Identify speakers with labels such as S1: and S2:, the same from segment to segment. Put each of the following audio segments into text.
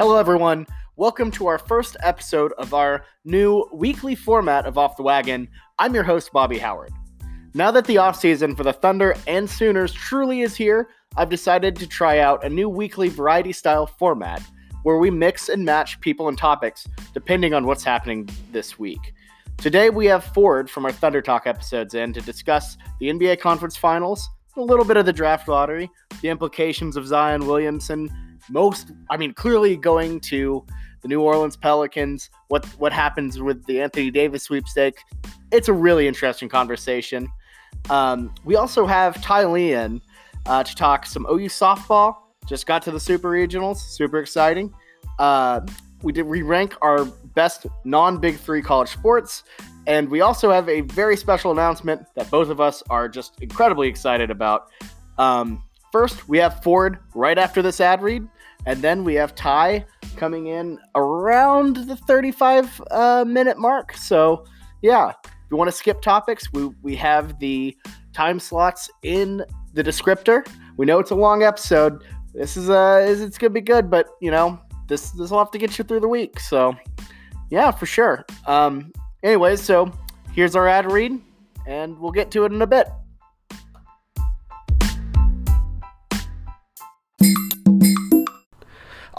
S1: Hello, everyone. Welcome to our first episode of our new weekly format of Off the Wagon. I'm your host, Bobby Howard. Now that the offseason for the Thunder and Sooners truly is here, I've decided to try out a new weekly variety style format where we mix and match people and topics depending on what's happening this week. Today, we have Ford from our Thunder Talk episodes in to discuss the NBA Conference Finals, a little bit of the draft lottery, the implications of Zion Williamson, most, I mean, clearly going to the New Orleans Pelicans, what what happens with the Anthony Davis sweepstake. It's a really interesting conversation. Um, we also have Ty Lee in uh, to talk some OU softball. Just got to the Super Regionals, super exciting. Uh, we did re rank our best non Big Three college sports, and we also have a very special announcement that both of us are just incredibly excited about. Um, first, we have Ford right after this ad read, and then we have Ty coming in around the 35 uh, minute mark. So, yeah, if you want to skip topics, we, we have the time slots in the descriptor. We know it's a long episode. This is uh it's gonna be good, but you know, this this will have to get you through the week. So yeah, for sure. Um anyways, so here's our ad read, and we'll get to it in a bit.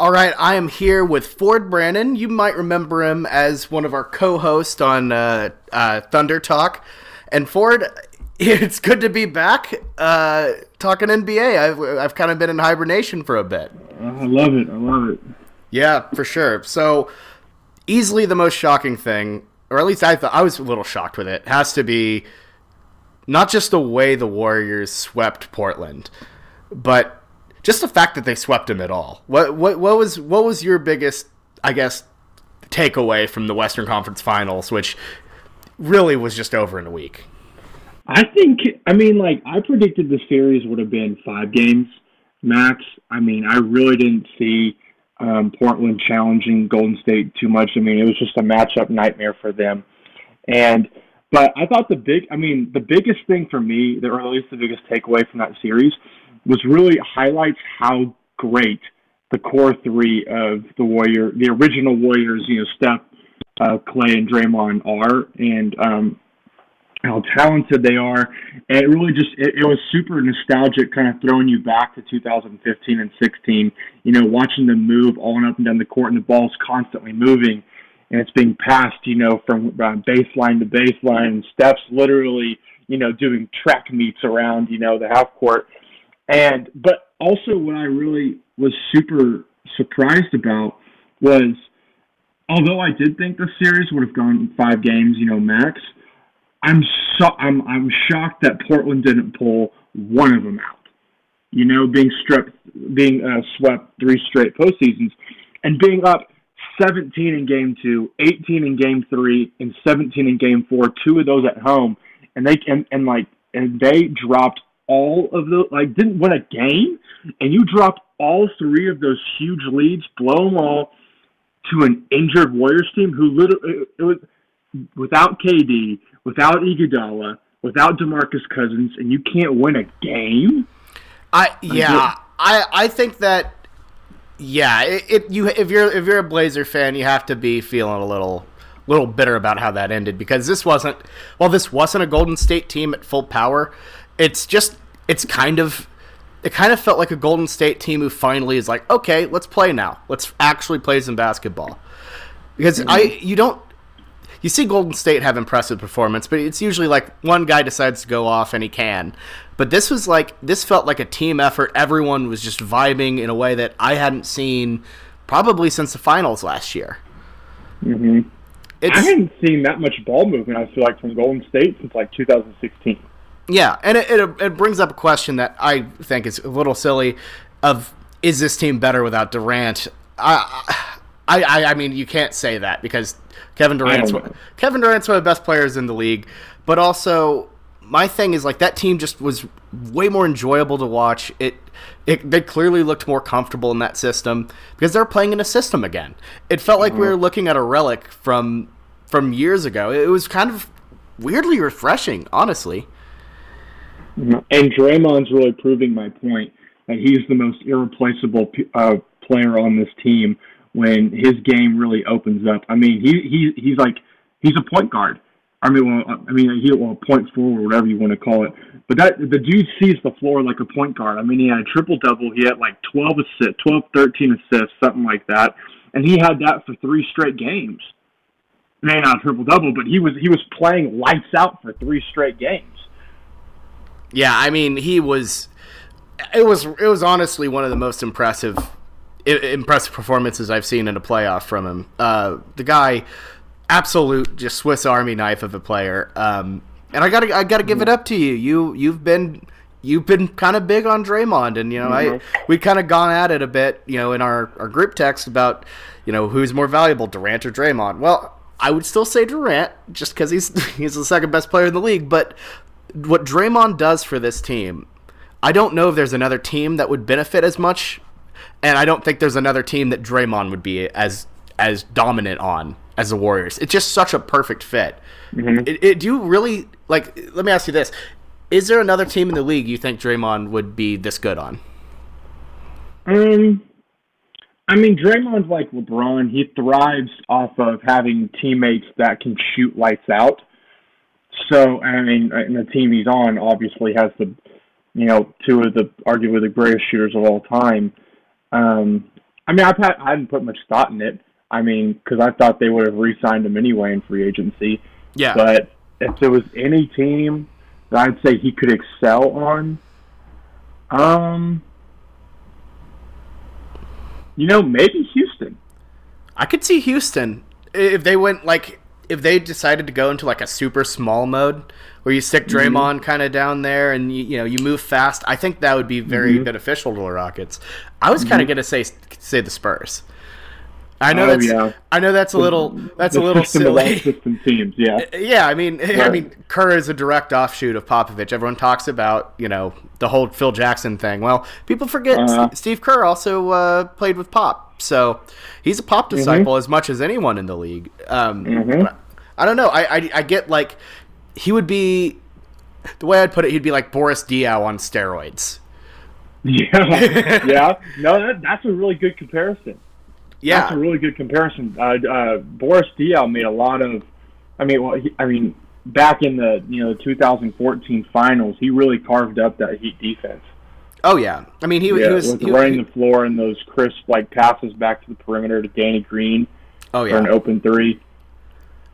S1: All right, I am here with Ford Brannon. You might remember him as one of our co-hosts on uh, uh, Thunder Talk. And Ford, it's good to be back uh, talking NBA. I've I've kind of been in hibernation for a bit.
S2: I love it. I love it.
S1: Yeah, for sure. So easily the most shocking thing, or at least I thought I was a little shocked with it, has to be not just the way the Warriors swept Portland, but just the fact that they swept him at all. What what what was what was your biggest, I guess, takeaway from the Western Conference Finals, which really was just over in a week?
S2: I think I mean like I predicted the series would have been five games max. I mean I really didn't see um, Portland challenging Golden State too much. I mean it was just a matchup nightmare for them, and but I thought the big I mean the biggest thing for me, or at least the biggest takeaway from that series, was really highlights how great the core three of the Warrior, the original Warriors, you know, Steph, uh, Clay, and Draymond are, and um, how talented they are. And it really just it, it was super nostalgic, kind of throwing you back to 2015 and 16. You know, watching them move all and up and down the court, and the ball's constantly moving, and it's being passed, you know, from uh, baseline to baseline. And Steph's literally, you know, doing track meets around, you know, the half court and but also what I really was super surprised about was although I did think the series would have gone five games, you know, max, I'm so I'm I'm shocked that Portland didn't pull one of them out. You know, being stripped, being uh, swept three straight postseasons, and being up 17 in game two, 18 in game three, and 17 in game four. Two of those at home, and they and, and like and they dropped all of the like didn't win a game, and you dropped all three of those huge leads, blow them all to an injured Warriors team who literally it was without KD, without Iguodala, without DeMarcus Cousins, and you can't win a game.
S1: I yeah, I I think that yeah, it, it, you if you're if you're a Blazer fan, you have to be feeling a little little bitter about how that ended because this wasn't well, this wasn't a Golden State team at full power. It's just it's kind of it kind of felt like a Golden State team who finally is like, okay, let's play now. Let's actually play some basketball. Because mm-hmm. I you don't you see Golden State have impressive performance, but it's usually like one guy decides to go off and he can. But this was like this felt like a team effort. Everyone was just vibing in a way that I hadn't seen probably since the finals last year.
S2: Mm-hmm. I hadn't seen that much ball movement. I feel like from Golden State since like 2016.
S1: Yeah, and it, it, it brings up a question that I think is a little silly. Of is this team better without Durant? I, I, I mean, you can't say that because Kevin Durant's Kevin Durant's one of the best players in the league, but also my thing is like that team just was way more enjoyable to watch. It, it they clearly looked more comfortable in that system because they're playing in a system again. It felt like mm-hmm. we were looking at a relic from from years ago. It was kind of weirdly refreshing, honestly.
S2: And Draymond's really proving my point that he's the most irreplaceable uh, player on this team when his game really opens up. I mean, he he he's like he's a point guard. I mean, well, I mean, he well, point forward, whatever you want to call it. But that the dude sees the floor like a point guard. I mean, he had a triple double. He had like 12 assists, 12, 13 assists, something like that, and he had that for three straight games. Maybe not a triple double, but he was he was playing lights out for three straight games.
S1: Yeah, I mean, he was. It was it was honestly one of the most impressive impressive performances I've seen in a playoff from him. Uh, the guy, absolute just Swiss Army knife of a player. Um, and I gotta I gotta give it up to you. You you've been you've been kind of big on Draymond, and you know mm-hmm. I we kind of gone at it a bit, you know, in our our group text about you know who's more valuable, Durant or Draymond. Well, I would still say Durant just because he's he's the second best player in the league, but what Draymond does for this team, I don't know if there's another team that would benefit as much and I don't think there's another team that Draymond would be as as dominant on as the Warriors. It's just such a perfect fit. Mm-hmm. It, it, do you really like? Let me ask you this: Is there another team in the league you think Draymond would be this good on?
S2: Um, I mean, Draymond's like LeBron. He thrives off of having teammates that can shoot lights out. So, I mean, and the team he's on obviously has the, you know, two of the arguably the greatest shooters of all time. Um, I mean, I've had, I hadn't put much thought in it. I mean, because I thought they would have re-signed him anyway in free agency.
S1: Yeah.
S2: But if there was any team that I'd say he could excel on, um, you know, maybe Houston.
S1: I could see Houston if they went like if they decided to go into like a super small mode where you stick. Draymond mm-hmm. kind of down there and you, you know you move fast, I think that would be very mm-hmm. beneficial to the Rockets. I was kind of mm-hmm. gonna say say the Spurs. I know oh, that's yeah. I know that's a little that's the a little silly.
S2: System teams, yeah.
S1: Yeah, I mean, right. I mean, Kerr is a direct offshoot of Popovich. Everyone talks about you know the whole Phil Jackson thing. Well, people forget uh, Steve Kerr also uh, played with Pop, so he's a Pop mm-hmm. disciple mm-hmm. as much as anyone in the league. Um, mm-hmm. I don't know. I, I, I get like he would be the way I'd put it. He'd be like Boris Diaw on steroids.
S2: Yeah, yeah. No, that, that's a really good comparison.
S1: Yeah,
S2: that's a really good comparison. Uh, uh, Boris Diaw made a lot of. I mean, well, he, I mean, back in the you know the 2014 finals, he really carved up that Heat defense.
S1: Oh yeah, I mean he,
S2: yeah,
S1: he was
S2: with he, running he, the floor and those crisp like passes back to the perimeter to Danny Green.
S1: Oh yeah,
S2: for an open three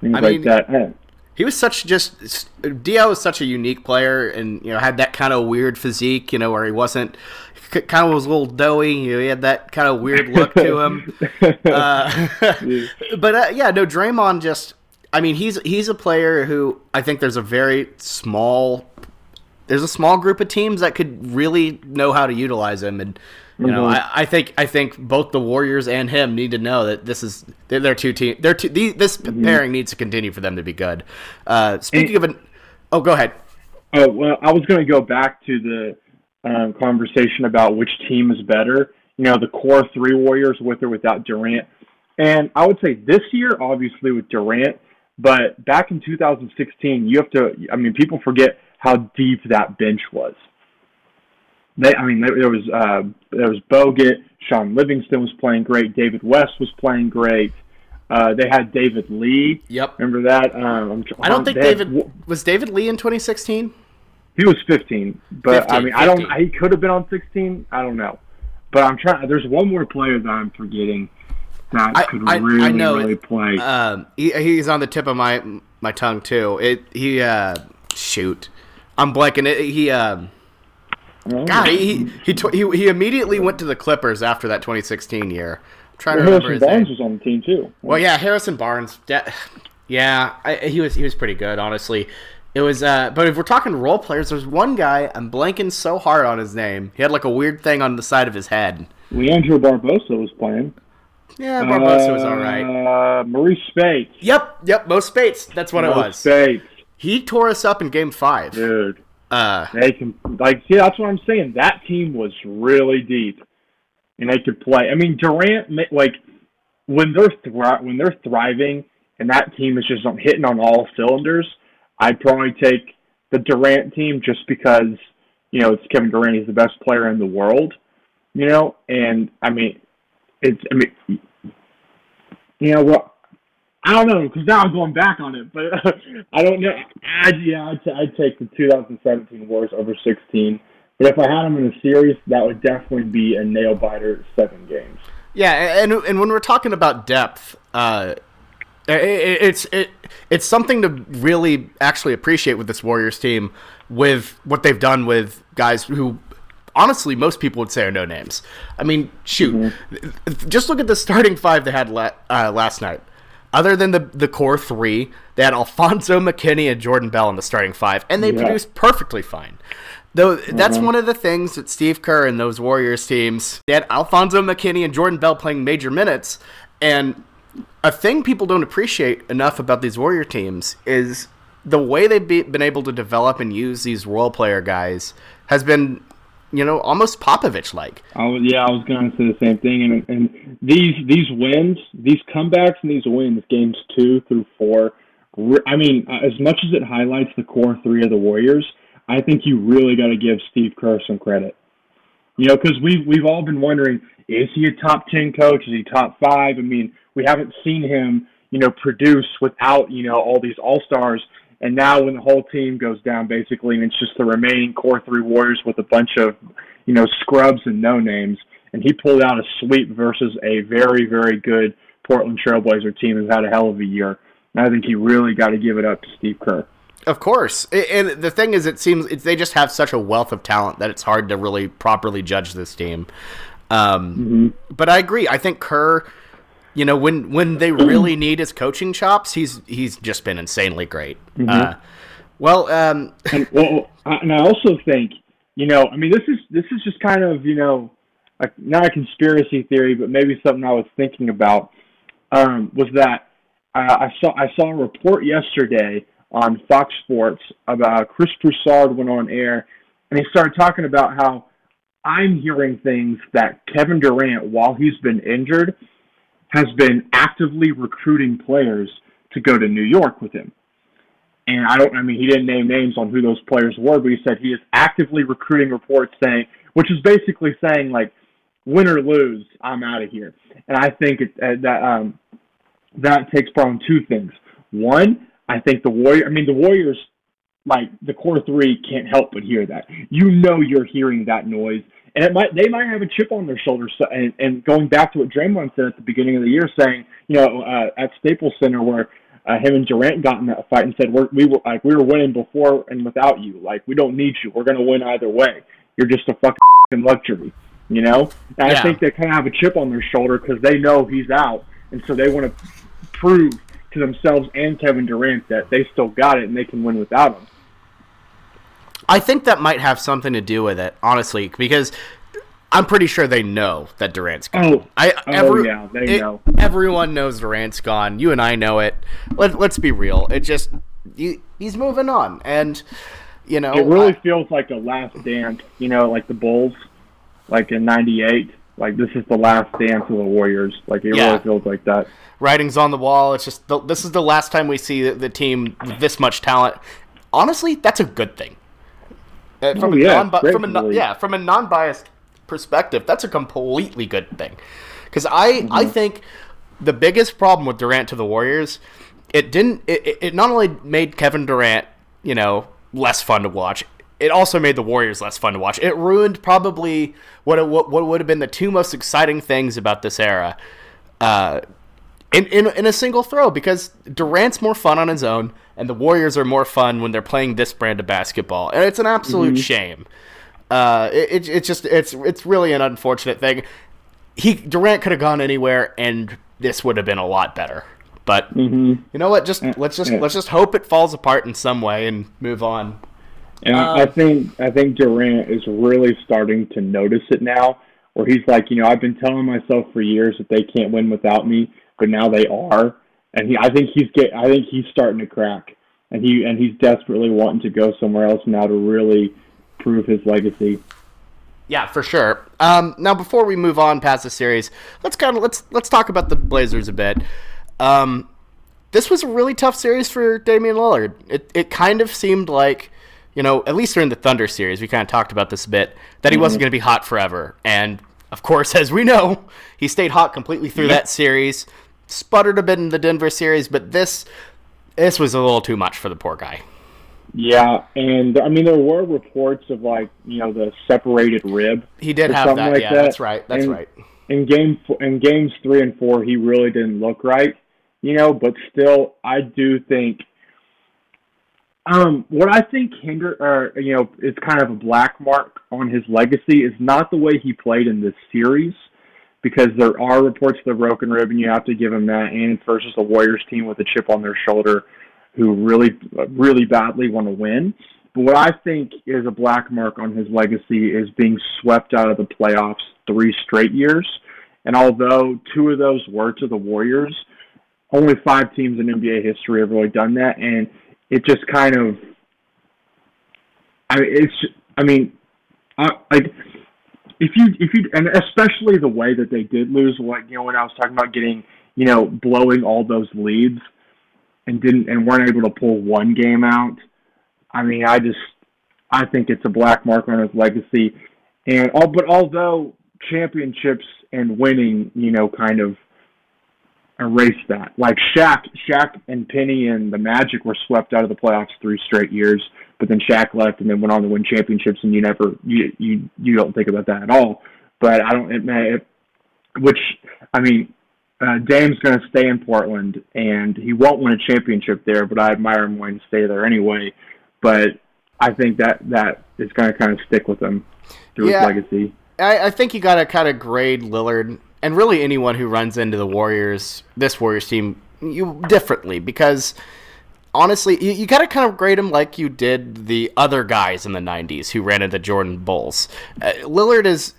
S2: things I like mean, that. Yeah.
S1: He was such just Diaw was such a unique player, and you know had that kind of weird physique, you know, where he wasn't kind of was a little doughy. You know, he had that kind of weird look to him. uh, but uh, yeah, no, Draymond just. I mean, he's he's a player who I think there's a very small there's a small group of teams that could really know how to utilize him and you mm-hmm. know, I, I, think I think both the Warriors and him need to know that this is they're, they're two team. They're two, these, this mm-hmm. pairing needs to continue for them to be good. Uh, speaking and, of an, oh, go ahead.
S2: Oh well, I was going to go back to the um, conversation about which team is better. You know, the core three Warriors with or without Durant, and I would say this year, obviously with Durant, but back in 2016, you have to. I mean, people forget how deep that bench was they, I mean, there, was uh, there was Bogut, Shaun Livingston was playing great, David West was playing great. Uh, they had David Lee.
S1: Yep.
S2: Remember that? Um,
S1: I don't think David had, was David Lee in 2016.
S2: He was 15, but 15, I mean, 50. I don't. He could have been on 16. I don't know. But I'm trying. There's one more player that I'm forgetting that I, could I, really, I know really play.
S1: Um, he, he's on the tip of my my tongue too. It he uh, shoot, I'm blanking. It, he um, God, he he, he he immediately went to the Clippers after that 2016 year. I'm trying well, to remember
S2: Harrison Barnes name. was on the team too.
S1: Well, yeah, Harrison Barnes. Yeah, I, he was he was pretty good, honestly. It was, uh, but if we're talking role players, there's one guy I'm blanking so hard on his name. He had like a weird thing on the side of his head.
S2: Leandro Barbosa was playing.
S1: Yeah, Barbosa uh, was all right.
S2: Uh, Marreese Speights.
S1: Yep, yep, Mo Speights. That's what
S2: Mo
S1: it was.
S2: Speights.
S1: He tore us up in Game Five,
S2: dude.
S1: Uh,
S2: they can like yeah, that's what I'm saying. That team was really deep, and they could play. I mean, Durant like when they're thri- when they're thriving and that team is just on hitting on all cylinders. I'd probably take the Durant team just because you know it's Kevin Durant. He's the best player in the world, you know. And I mean, it's I mean you know, well, I don't know because now I'm going back on it, but I don't know. I'd, yeah, I'd, t- I'd take the 2017 Warriors over 16. But if I had them in a series, that would definitely be a nail biter, seven games.
S1: Yeah, and and when we're talking about depth, uh, it, it's it it's something to really actually appreciate with this Warriors team, with what they've done with guys who honestly, most people would say are no names. I mean, shoot, mm-hmm. just look at the starting five they had la- uh, last night. Other than the the core three, they had Alfonzo McKinnie and Jordan Bell in the starting five, and they yeah. produced perfectly fine. Though that's mm-hmm. one of the things that Steve Kerr and those Warriors teams they had Alfonzo McKinnie and Jordan Bell playing major minutes, and a thing people don't appreciate enough about these Warrior teams is the way they've be, been able to develop and use these role player guys has been you know, almost Popovich like.
S2: Oh yeah, I was going to say the same thing. And and these these wins, these comebacks, and these wins, games two through four. I mean, uh, as much as it highlights the core three of the Warriors, I think you really got to give Steve Kerr some credit. You know, because we've we've all been wondering, is he a top ten coach? Is he top five? I mean, we haven't seen him, you know, produce without you know all these all stars and now when the whole team goes down, basically, and it's just the remaining core three Warriors with a bunch of, you know, scrubs and no names, and he pulled out a sweep versus a very, very good Portland Trailblazer team who had a hell of a year. And I think he really got to give it up to Steve Kerr.
S1: Of course, and the thing is, it seems they just have such a wealth of talent that it's hard to really properly judge this team. Um, mm-hmm. But I agree. I think Kerr you know when when they really need his coaching chops, he's he's just been insanely great. Mm-hmm. Uh, well, um,
S2: and, well, and I also think you know, I mean, this is this is just kind of you know, a, not a conspiracy theory, but maybe something I was thinking about. Um, was that uh, I saw I saw a report yesterday on Fox Sports about Chris Broussard went on air, and he started talking about how I'm hearing things that Kevin Durant, while he's been injured, has been actively recruiting players to go to New York with him. And I don't, I mean, he didn't name names on who those players were, but he said he is actively recruiting reports saying, which is basically saying, like, win or lose, I'm out of here. And I think it, uh, that um, that takes from two things. One, I think the Warrior, I mean, the Warriors, like the core three, can't help but hear that. You know, you're hearing that noise, and it might they might have a chip on their shoulders. So, and, and going back to what Draymond said at the beginning of the year, saying you know uh, at Staples Center where uh, him and Durant got in that fight and said we're, we were like we were winning before and without you. Like we don't need you. We're gonna win either way. You're just a fucking luxury, you know. And yeah. I think they kind of have a chip on their shoulder because they know he's out, and so they want to prove to themselves and Kevin Durant that they still got it and they can win without him.
S1: I think that might have something to do with it, honestly, because I'm pretty sure they know that Durant's gone.
S2: Oh, I, oh, every, oh yeah, they it, know.
S1: Everyone knows Durant's gone. You and I know it. Let, us be real. It just he, he's moving on, and you know,
S2: it really I, feels like a last dance. You know, like the Bulls, like in '98. Like this is the last dance of the Warriors. Like it yeah. really feels like that.
S1: Writing's on the wall. It's just the, this is the last time we see the, the team with this much talent. Honestly, that's a good thing. Uh, from, oh, a yeah, non, from a yeah from a non-biased perspective, that's a completely good thing. Because I mm-hmm. I think the biggest problem with Durant to the Warriors, it didn't it, it not only made Kevin Durant you know less fun to watch. It also made the Warriors less fun to watch. It ruined probably what it, what, what would have been the two most exciting things about this era, uh, in, in in a single throw. Because Durant's more fun on his own and the Warriors are more fun when they're playing this brand of basketball, and it's an absolute mm-hmm. shame. Uh, it, it, it's just it's it's really an unfortunate thing. He Durant could have gone anywhere, and this would have been a lot better. But mm-hmm. you know what? Just let's just yeah. let's just hope it falls apart in some way and move on.
S2: And um, I think I think Durant is really starting to notice it now, where he's like, you know, I've been telling myself for years that they can't win without me, but now they are and he I think he's get I think he's starting to crack, and he and he's desperately wanting to go somewhere else now to really prove his legacy.
S1: Yeah, for sure. Um, now, before we move on past the series, let's kind of let's let's talk about the Blazers a bit. Um, this was a really tough series for Damian Lillard. It it kind of seemed like, you know, at least during the Thunder series, we kind of talked about this a bit that he mm-hmm. wasn't going to be hot forever, and of course, as we know, he stayed hot completely through that series sputtered a bit in the Denver series, but this this was a little too much for the poor guy.
S2: Yeah, and I mean there were reports of like you know the separated rib.
S1: He did have that. Like yeah, that. that's right. That's
S2: and
S1: right.
S2: In game in games three and four, he really didn't look right. You know, but still, I do think. Um, what I think hinder, or you know, is kind of a black mark on his legacy is not the way he played in this series, because there are reports of the broken rib, and you have to give him that. And versus a Warriors team with a chip on their shoulder who really, really badly want to win. But what I think is a black mark on his legacy is being swept out of the playoffs three straight years. And although two of those were to the Warriors, only five teams in NBA history have really done that, and it just kind of, I mean, it's, I mean, I, like if you if you and especially the way that they did lose, like you know when I was talking about getting you know blowing all those leads, and didn't and weren't able to pull one game out. I mean, I just I think it's a black mark on his legacy. And all but although championships and winning, you know, kind of erase that. Like Shaq, Shaq and Penny and the Magic were swept out of the playoffs three straight years, but then Shaq left and then went on to win championships, and you never you you you don't think about that at all. But I don't, it, it, which I mean, uh, Dame's going to stay in Portland, and he won't win a championship there. But I admire him wanting to stay there anyway. But I think that that is going to kind of stick with him through yeah, his legacy.
S1: I, I think you got to kind of grade Lillard and really anyone who runs into the Warriors, this Warriors team, you differently because honestly, you, you got to kind of grade him like you did the other guys in the '90s who ran into Jordan Bulls. Uh, Lillard is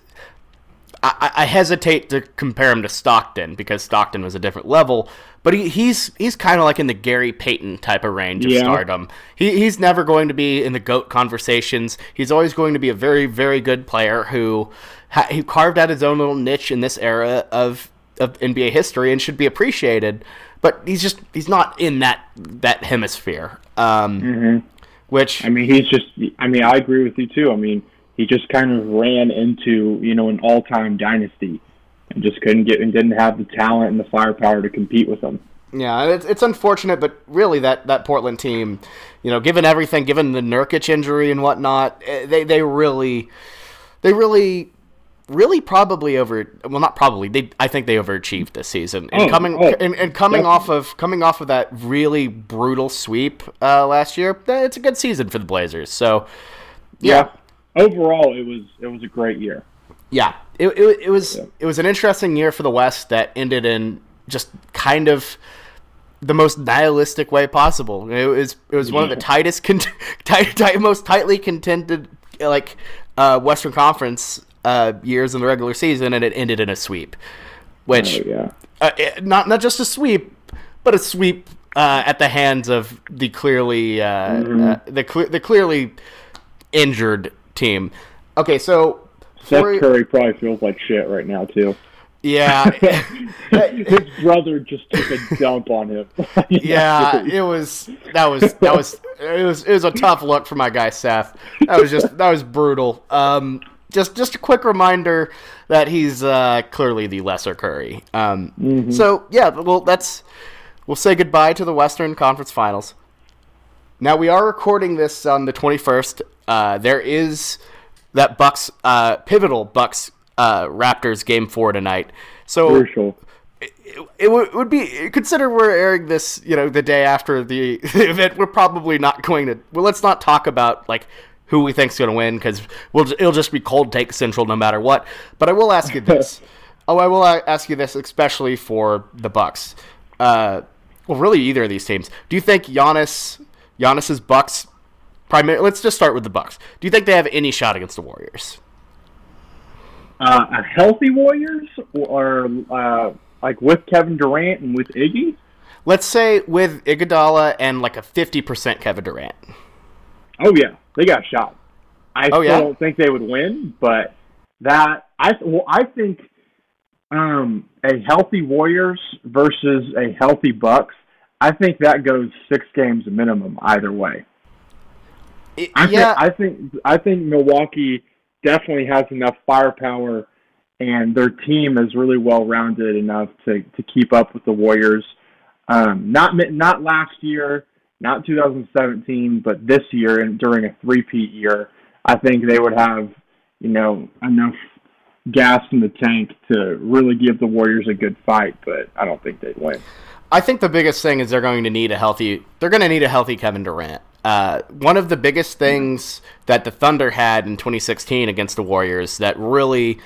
S1: I, I, hesitate to compare him to Stockton because Stockton was a different level, but he, he's he's kind of like in the Gary Payton type of range of yeah. stardom. He, he's never going to be in the goat conversations. He's always going to be a very very good player who ha, carved out his own little niche in this era of of NBA history and should be appreciated. But he's just he's not in that that hemisphere. Um,
S2: mm-hmm.
S1: Which
S2: I mean, he's just. I mean, I agree with you too. I mean he just kind of ran into you know an all-time dynasty and just couldn't get and didn't have the talent and the firepower to compete with them.
S1: Yeah, it's, it's unfortunate, but really that, that Portland team, you know, given everything, given the Nurkic injury and whatnot, eh, they they really, they really, really probably over. Well, not probably. They I think they overachieved this season. And
S2: oh,
S1: coming
S2: oh,
S1: and, and coming off of coming off of that really brutal sweep uh, last year, eh, it's a good season for the Blazers. So, yeah. yeah
S2: overall, it was it was a great year.
S1: Yeah, it it, it was yeah. it was an interesting year for the West that ended in just kind of the most nihilistic way possible. It was it was one of the tightest, con- tight, tight, most tightly contended like uh, Western Conference uh, years in the regular season, and it ended in a sweep. Which,
S2: oh, yeah.
S1: uh, it, not not just a sweep, but a sweep uh, at the hands of the clearly uh, mm-hmm. Uh, the cl- the clearly injured team. Okay, so
S2: Seth Curry probably feels like shit right now too.
S1: Yeah,
S2: his brother just took a dump on him.
S1: yeah, it was that was that was it was it was a tough look for my guy Seth. That was just that was brutal. Um, just just a quick reminder that he's uh, clearly the lesser Curry. Um, mm-hmm. So yeah, well that's we'll say goodbye to the Western Conference Finals. Now we are recording this on the 21st. Uh, there is that Bucks uh, pivotal Bucks uh, Raptors game four tonight. So
S2: Crucial.
S1: It, it, it, would be consider we're airing this, you know, the day after the, the event. We're probably not going to. Well, let's not talk about like who we think's going to win because we'll, it'll just be cold take central no matter what. But I will ask you this. oh, I will ask you this, especially for the Bucks. Uh, well, really, either of these teams. Do you think Giannis Giannis's Bucks primarily let's just start with the Bucks. Do you think they have any shot against the Warriors?
S2: Uh, a healthy Warriors or uh, like with Kevin Durant and with Iggy?
S1: Let's say with Iguodala and like a 50% Kevin Durant.
S2: Oh yeah, they got shot. I
S1: oh,
S2: still
S1: yeah?
S2: don't think they would win, but that I well I think um, a healthy Warriors versus a healthy Bucks I think that goes six games minimum either way. I
S1: yeah.
S2: think I think I think Milwaukee definitely has enough firepower and their team is really well rounded enough to to keep up with the Warriors. Um, not not last year, not 2017, but this year and during a three-peat year, I think they would have you know enough gas in the tank to really give the Warriors a good fight. But I don't think they'd win.
S1: I think the biggest thing is they're going to need a healthy. They're going to need a healthy Kevin Durant. Uh, one of the biggest things that the Thunder had in 2016 against the Warriors that really,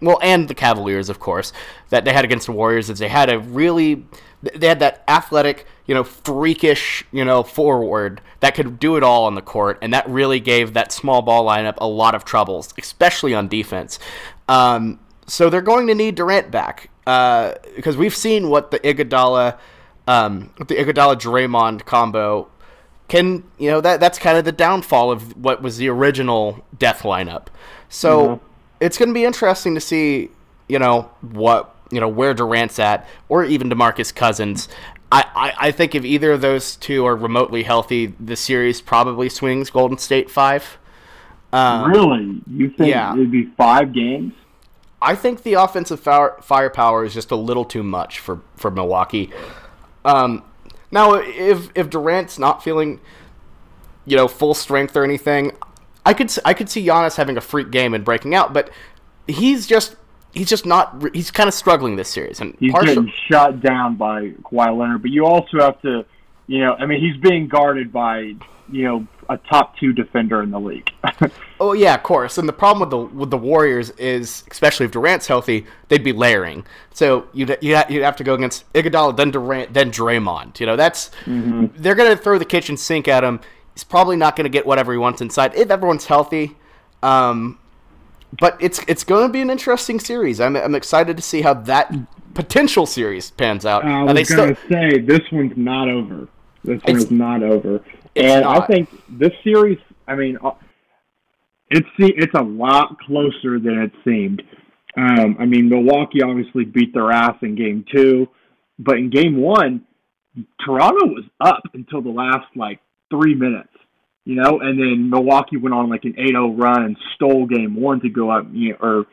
S1: well, and the Cavaliers, of course, that they had against the Warriors is they had a really, they had that athletic, you know, freakish, you know, forward that could do it all on the court, and that really gave that small ball lineup a lot of troubles, especially on defense. Um, so they're going to need Durant back uh, because we've seen what the Iguodala, um, the Iguodala Draymond combo can. You know that that's kind of the downfall of what was the original Death lineup. So mm-hmm. it's going to be interesting to see, you know, what you know where Durant's at, or even Demarcus Cousins. I, I, I think if either of those two are remotely healthy, the series probably swings Golden State five.
S2: Um, really? You think yeah. it'd be five games?
S1: I think the offensive fire, firepower is just a little too much for for Milwaukee. Um, now, if if Durant's not feeling, you know, full strength or anything, I could I could see Giannis having a freak game and breaking out, but he's just he's just not he's kind of struggling this series and
S2: he's partial- getting shut down by Kawhi Leonard. But you also have to, you know, I mean, he's being guarded by you know a top two defender in the league.
S1: oh yeah, of course. And the problem with the with the Warriors is, especially if Durant's healthy, they'd be layering. So you'd you'd have to go against Iguodala, then Durant, then Draymond. You know, that's mm-hmm. they're gonna throw the kitchen sink at him. He's probably not gonna get whatever he wants inside if everyone's healthy. Um, but it's it's going to be an interesting series. I'm I'm excited to see how that potential series pans out.
S2: I was going to say this one's not over. This one is not over. And not. I think this series, I mean, uh, it's it's a lot closer than it seemed. Um, I mean, Milwaukee obviously beat their ass in Game Two, but in Game One, Toronto was up until the last like three minutes, you know, and then Milwaukee went on like an 8-0 run and stole Game One to go up, you know, or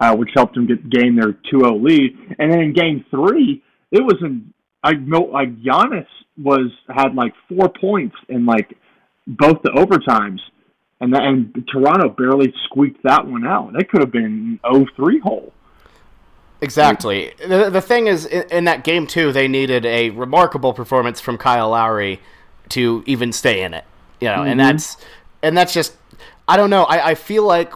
S2: uh, which helped them get gain their 2-0 lead, and then in Game Three, it was in like like Giannis was had like four points in like both the overtimes, and that, and Toronto barely squeaked that one out. That could have been 0-3 hole.
S1: Exactly. The, the thing is, in, in, that game too, they needed a remarkable performance from Kyle Lowry to even stay in it. You know, mm-hmm. and that's and that's just I don't know. I, I feel like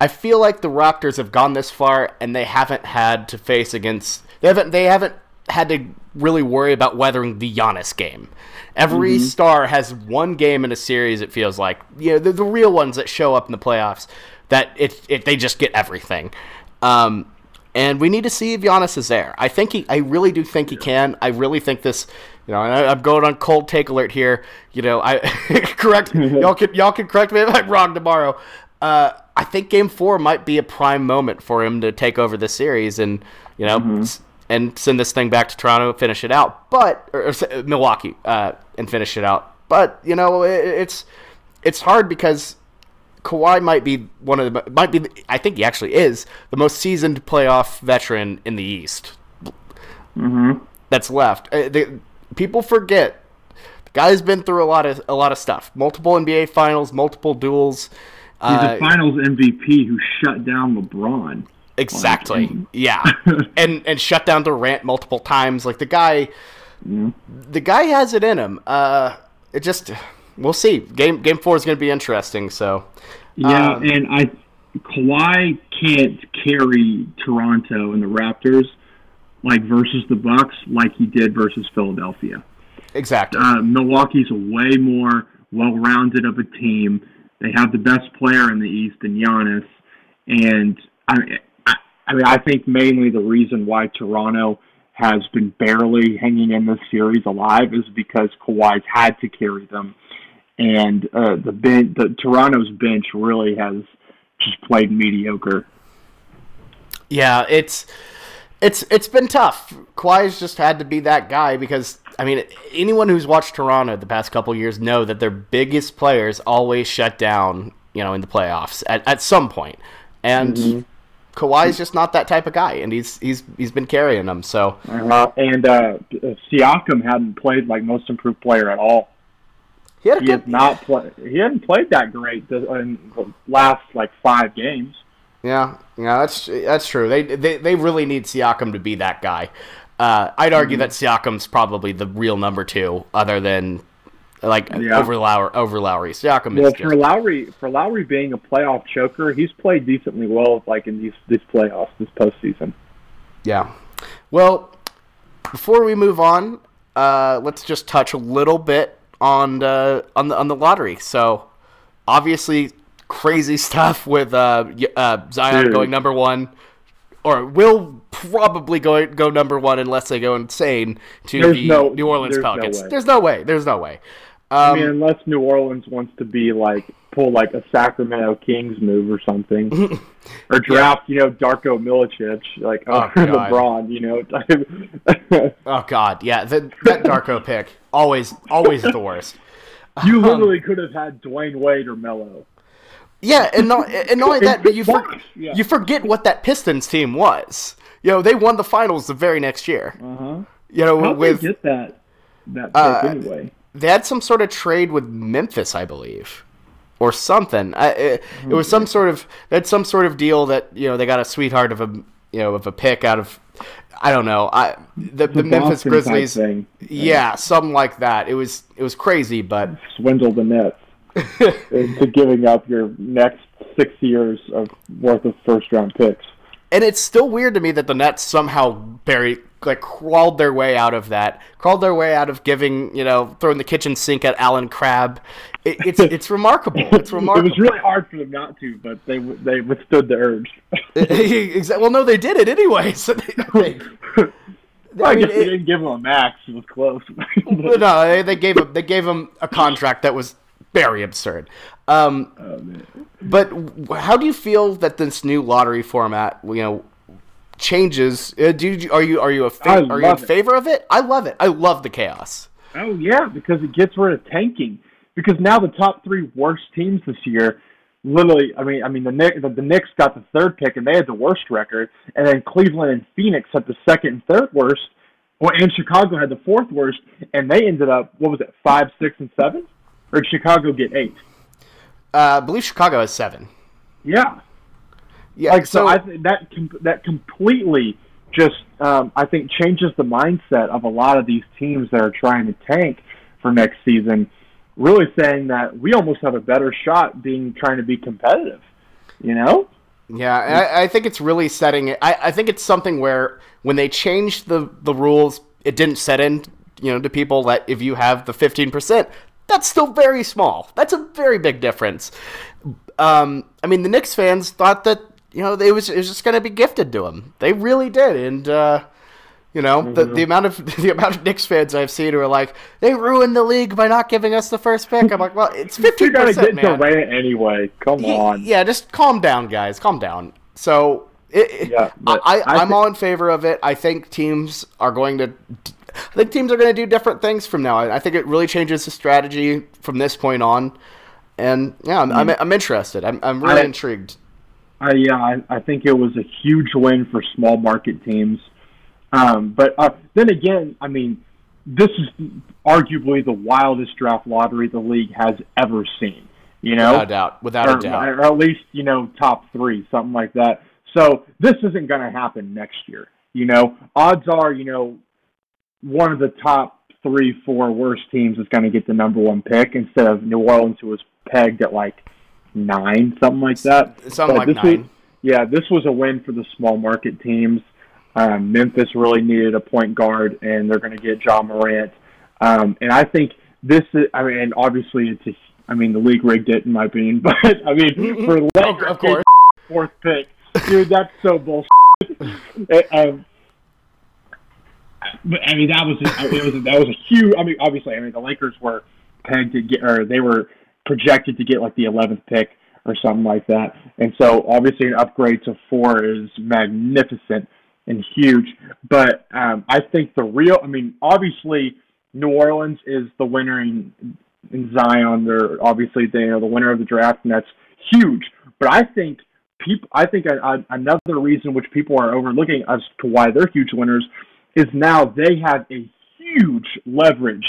S1: I feel like the Raptors have gone this far and they haven't had to face against they haven't they haven't had to really worry about weathering the Giannis game. Every mm-hmm. star has one game in a series. It feels like you know the, the real ones that show up in the playoffs that it, it they just get everything. Um, and we need to see if Giannis is there. I think he. I really do think he can. I really think this. You know, I, am going on cold take alert here. You know, I correct y'all can y'all can correct me if I'm wrong tomorrow. Uh, I think Game Four might be a prime moment for him to take over the series, and you know, mm-hmm and send this thing back to Toronto, finish it out. But or, or Milwaukee uh, and finish it out. But you know, it, it's it's hard because Kawhi might be one of the might be I think he actually is the most seasoned playoff veteran in the East.
S2: Mm-hmm.
S1: That's left. Uh, the, people forget the guy's been through a lot of a lot of stuff. Multiple NBA Finals, multiple duels.
S2: He's uh, a Finals MVP who shut down LeBron.
S1: Exactly. Yeah. and and shut down Durant multiple times. Like the guy, mm. the guy has it in him. Uh, it just we'll see. Game game four is going to be interesting. So.
S2: Yeah, um, and I Kawhi can't carry Toronto and the Raptors like versus the Bucks like he did versus Philadelphia.
S1: Exactly.
S2: Uh, Milwaukee's a way more well-rounded of a team. They have the best player in the East in Giannis, and I, I mean, I think mainly the reason why Toronto has been barely hanging in this series alive is because Kawhi's had to carry them, and uh, the bench, the Toronto's bench really has just played mediocre.
S1: Yeah, it's it's it's been tough. Kawhi's just had to be that guy because I mean, anyone who's watched Toronto the past couple years know that their biggest players always shut down, you know, in the playoffs at, at some point. And mm-hmm. Kawhi's just not that type of guy, and he's he's he's been carrying them. So
S2: uh, and uh, Siakam hadn't played like most improved player at all.
S1: he, had
S2: He
S1: good,
S2: not played. He hadn't played that great in the last like five games.
S1: Yeah, yeah, that's that's true. They they they really need Siakam to be that guy. Uh, I'd argue that Siakam's probably the real number two, other than like
S2: Yeah.
S1: over Lowry. Over Lowry, Siakam
S2: Well,
S1: is
S2: for
S1: just
S2: Lowry, for Lowry being a playoff choker, he's played decently well, like in these these playoffs this postseason.
S1: yeah. Well, before we move on, uh, let's just touch a little bit on uh, on the on the lottery. So, obviously, crazy stuff with uh, uh, Zion
S2: Dude.
S1: going number one, or will probably go go number one unless they go insane to
S2: There's
S1: the
S2: no-
S1: New Orleans
S2: there's no
S1: Pelicans.
S2: way.
S1: there's no way. There's no way.
S2: I
S1: Um,
S2: mean, unless New Orleans wants to be like pull like a Sacramento Kings move or something, or draft you know Darko Milicic like
S1: Oh, God.
S2: LeBron, you know.
S1: oh God, yeah, that that Darko pick always always the worst.
S2: you literally could have had Dwyane Wade or Melo.
S1: Yeah, and not and not only that, but you for,
S2: Yeah.
S1: you forget what that Pistons team was. You know, they won the finals the very next year.
S2: Uh huh.
S1: You know,
S2: How
S1: with
S2: they get that that
S1: Uh,
S2: anyway?
S1: they had some sort of trade with Memphis, I believe, or something. I, it, it was some sort of had some sort of deal that you know they got a sweetheart of a you know of a pick out of I don't know. I the, the
S2: The
S1: Memphis Grizzlies,
S2: thing.
S1: yeah, something like that. It was it was crazy, but
S2: swindled the Nets into giving up your next six years of worth of first round picks.
S1: and it's still weird to me that the Nets somehow buried like crawled their way out of that, crawled their way out of giving you know throwing the kitchen sink at Allen Crabbe. It, it's it's remarkable. It's remarkable.
S2: It was really hard for them not to, but they they withstood the urge.
S1: Exactly. Well, no, they did it anyway. So they, they,
S2: I,
S1: mean,
S2: guess they
S1: it-
S2: didn't give him a max. It was close.
S1: no, they, they gave him they gave him a contract that was very absurd. Um,
S2: Oh,
S1: but how do you feel that this new lottery format, you know, changes? Uh, do you, are you are you a fa- are you in
S2: it.
S1: favor of it? I love it. I love the chaos.
S2: Oh yeah, because it gets rid of tanking. Because now the top three worst teams this year, literally, I mean, I mean the Knicks, the, the Knicks got the third pick and they had the worst record, and then Cleveland and Phoenix had the second and third worst, well, and Chicago had the fourth worst, and they ended up what was it, five, six, and seven, or did Chicago get eight?
S1: Uh, I believe Chicago has seven.
S2: Yeah,
S1: Yeah,
S2: like so, I th- that com- that completely just um, I think changes the mindset of a lot of these teams that are trying to tank for next season. Really saying that we almost have a better shot being trying to be competitive. You know?
S1: Yeah, I, I think it's really setting it. I, I think it's something where when they changed the, the rules, it didn't set in, you know, to people that if you have the fifteen percent, that's still very small. That's a very big difference. Um, I mean, the Knicks fans thought that you know it was it was just going to be gifted to them. They really did, and uh, you know the the amount of the amount of Knicks fans I've seen who are like they ruined the league by not giving us the first pick. I'm like, well, it's fifteen percent,
S2: get
S1: man.
S2: Durant anyway. Come on.
S1: Yeah, just calm down, guys. Calm down. So, it,
S2: Yeah,
S1: I, I'm
S2: thi-
S1: all in favor of it. I think teams are going to. I think teams are going to do different things from now. I I think it really changes the strategy from this point on. And yeah, I'm, I'm, I'm interested. I'm, I'm really
S2: I-
S1: intrigued.
S2: I yeah, I, I think it was a huge win for small market teams. Um, but uh, then again, I mean, this is arguably the wildest draft lottery the league has ever seen. You know,
S1: Without a doubt. Without
S2: or,
S1: a doubt.
S2: or at least you know top three, something like that. So this isn't going to happen next year. You know, odds are you know one of the top three, four worst teams is going to get the number one pick instead of New Orleans, who was pegged at like nine, something like that.
S1: Something
S2: But
S1: like
S2: this
S1: nine.
S2: Was, yeah, this was a win for the small market teams. Um, Memphis really needed a point guard, and they're going to get Ja Morant. Um, and I think this is, I mean, and obviously it's a, I mean, the league rigged it in my opinion, but I mean, for Lakers
S1: of course.
S2: fourth pick, dude, that's so bullshit. um, but I mean, that was it was that was a huge. I mean, obviously, I mean, the Lakers were pegged to get, or they were projected to get like the eleventh pick or something like that. And so, obviously, an upgrade to four is magnificent and huge. But um, I think the real, I mean, obviously, New Orleans is the winner in, in Zion. They're obviously they are the winner of the draft, and that's huge. But I think people. I think a, a, another reason which people are overlooking as to why they're huge winners is now they have a huge leverage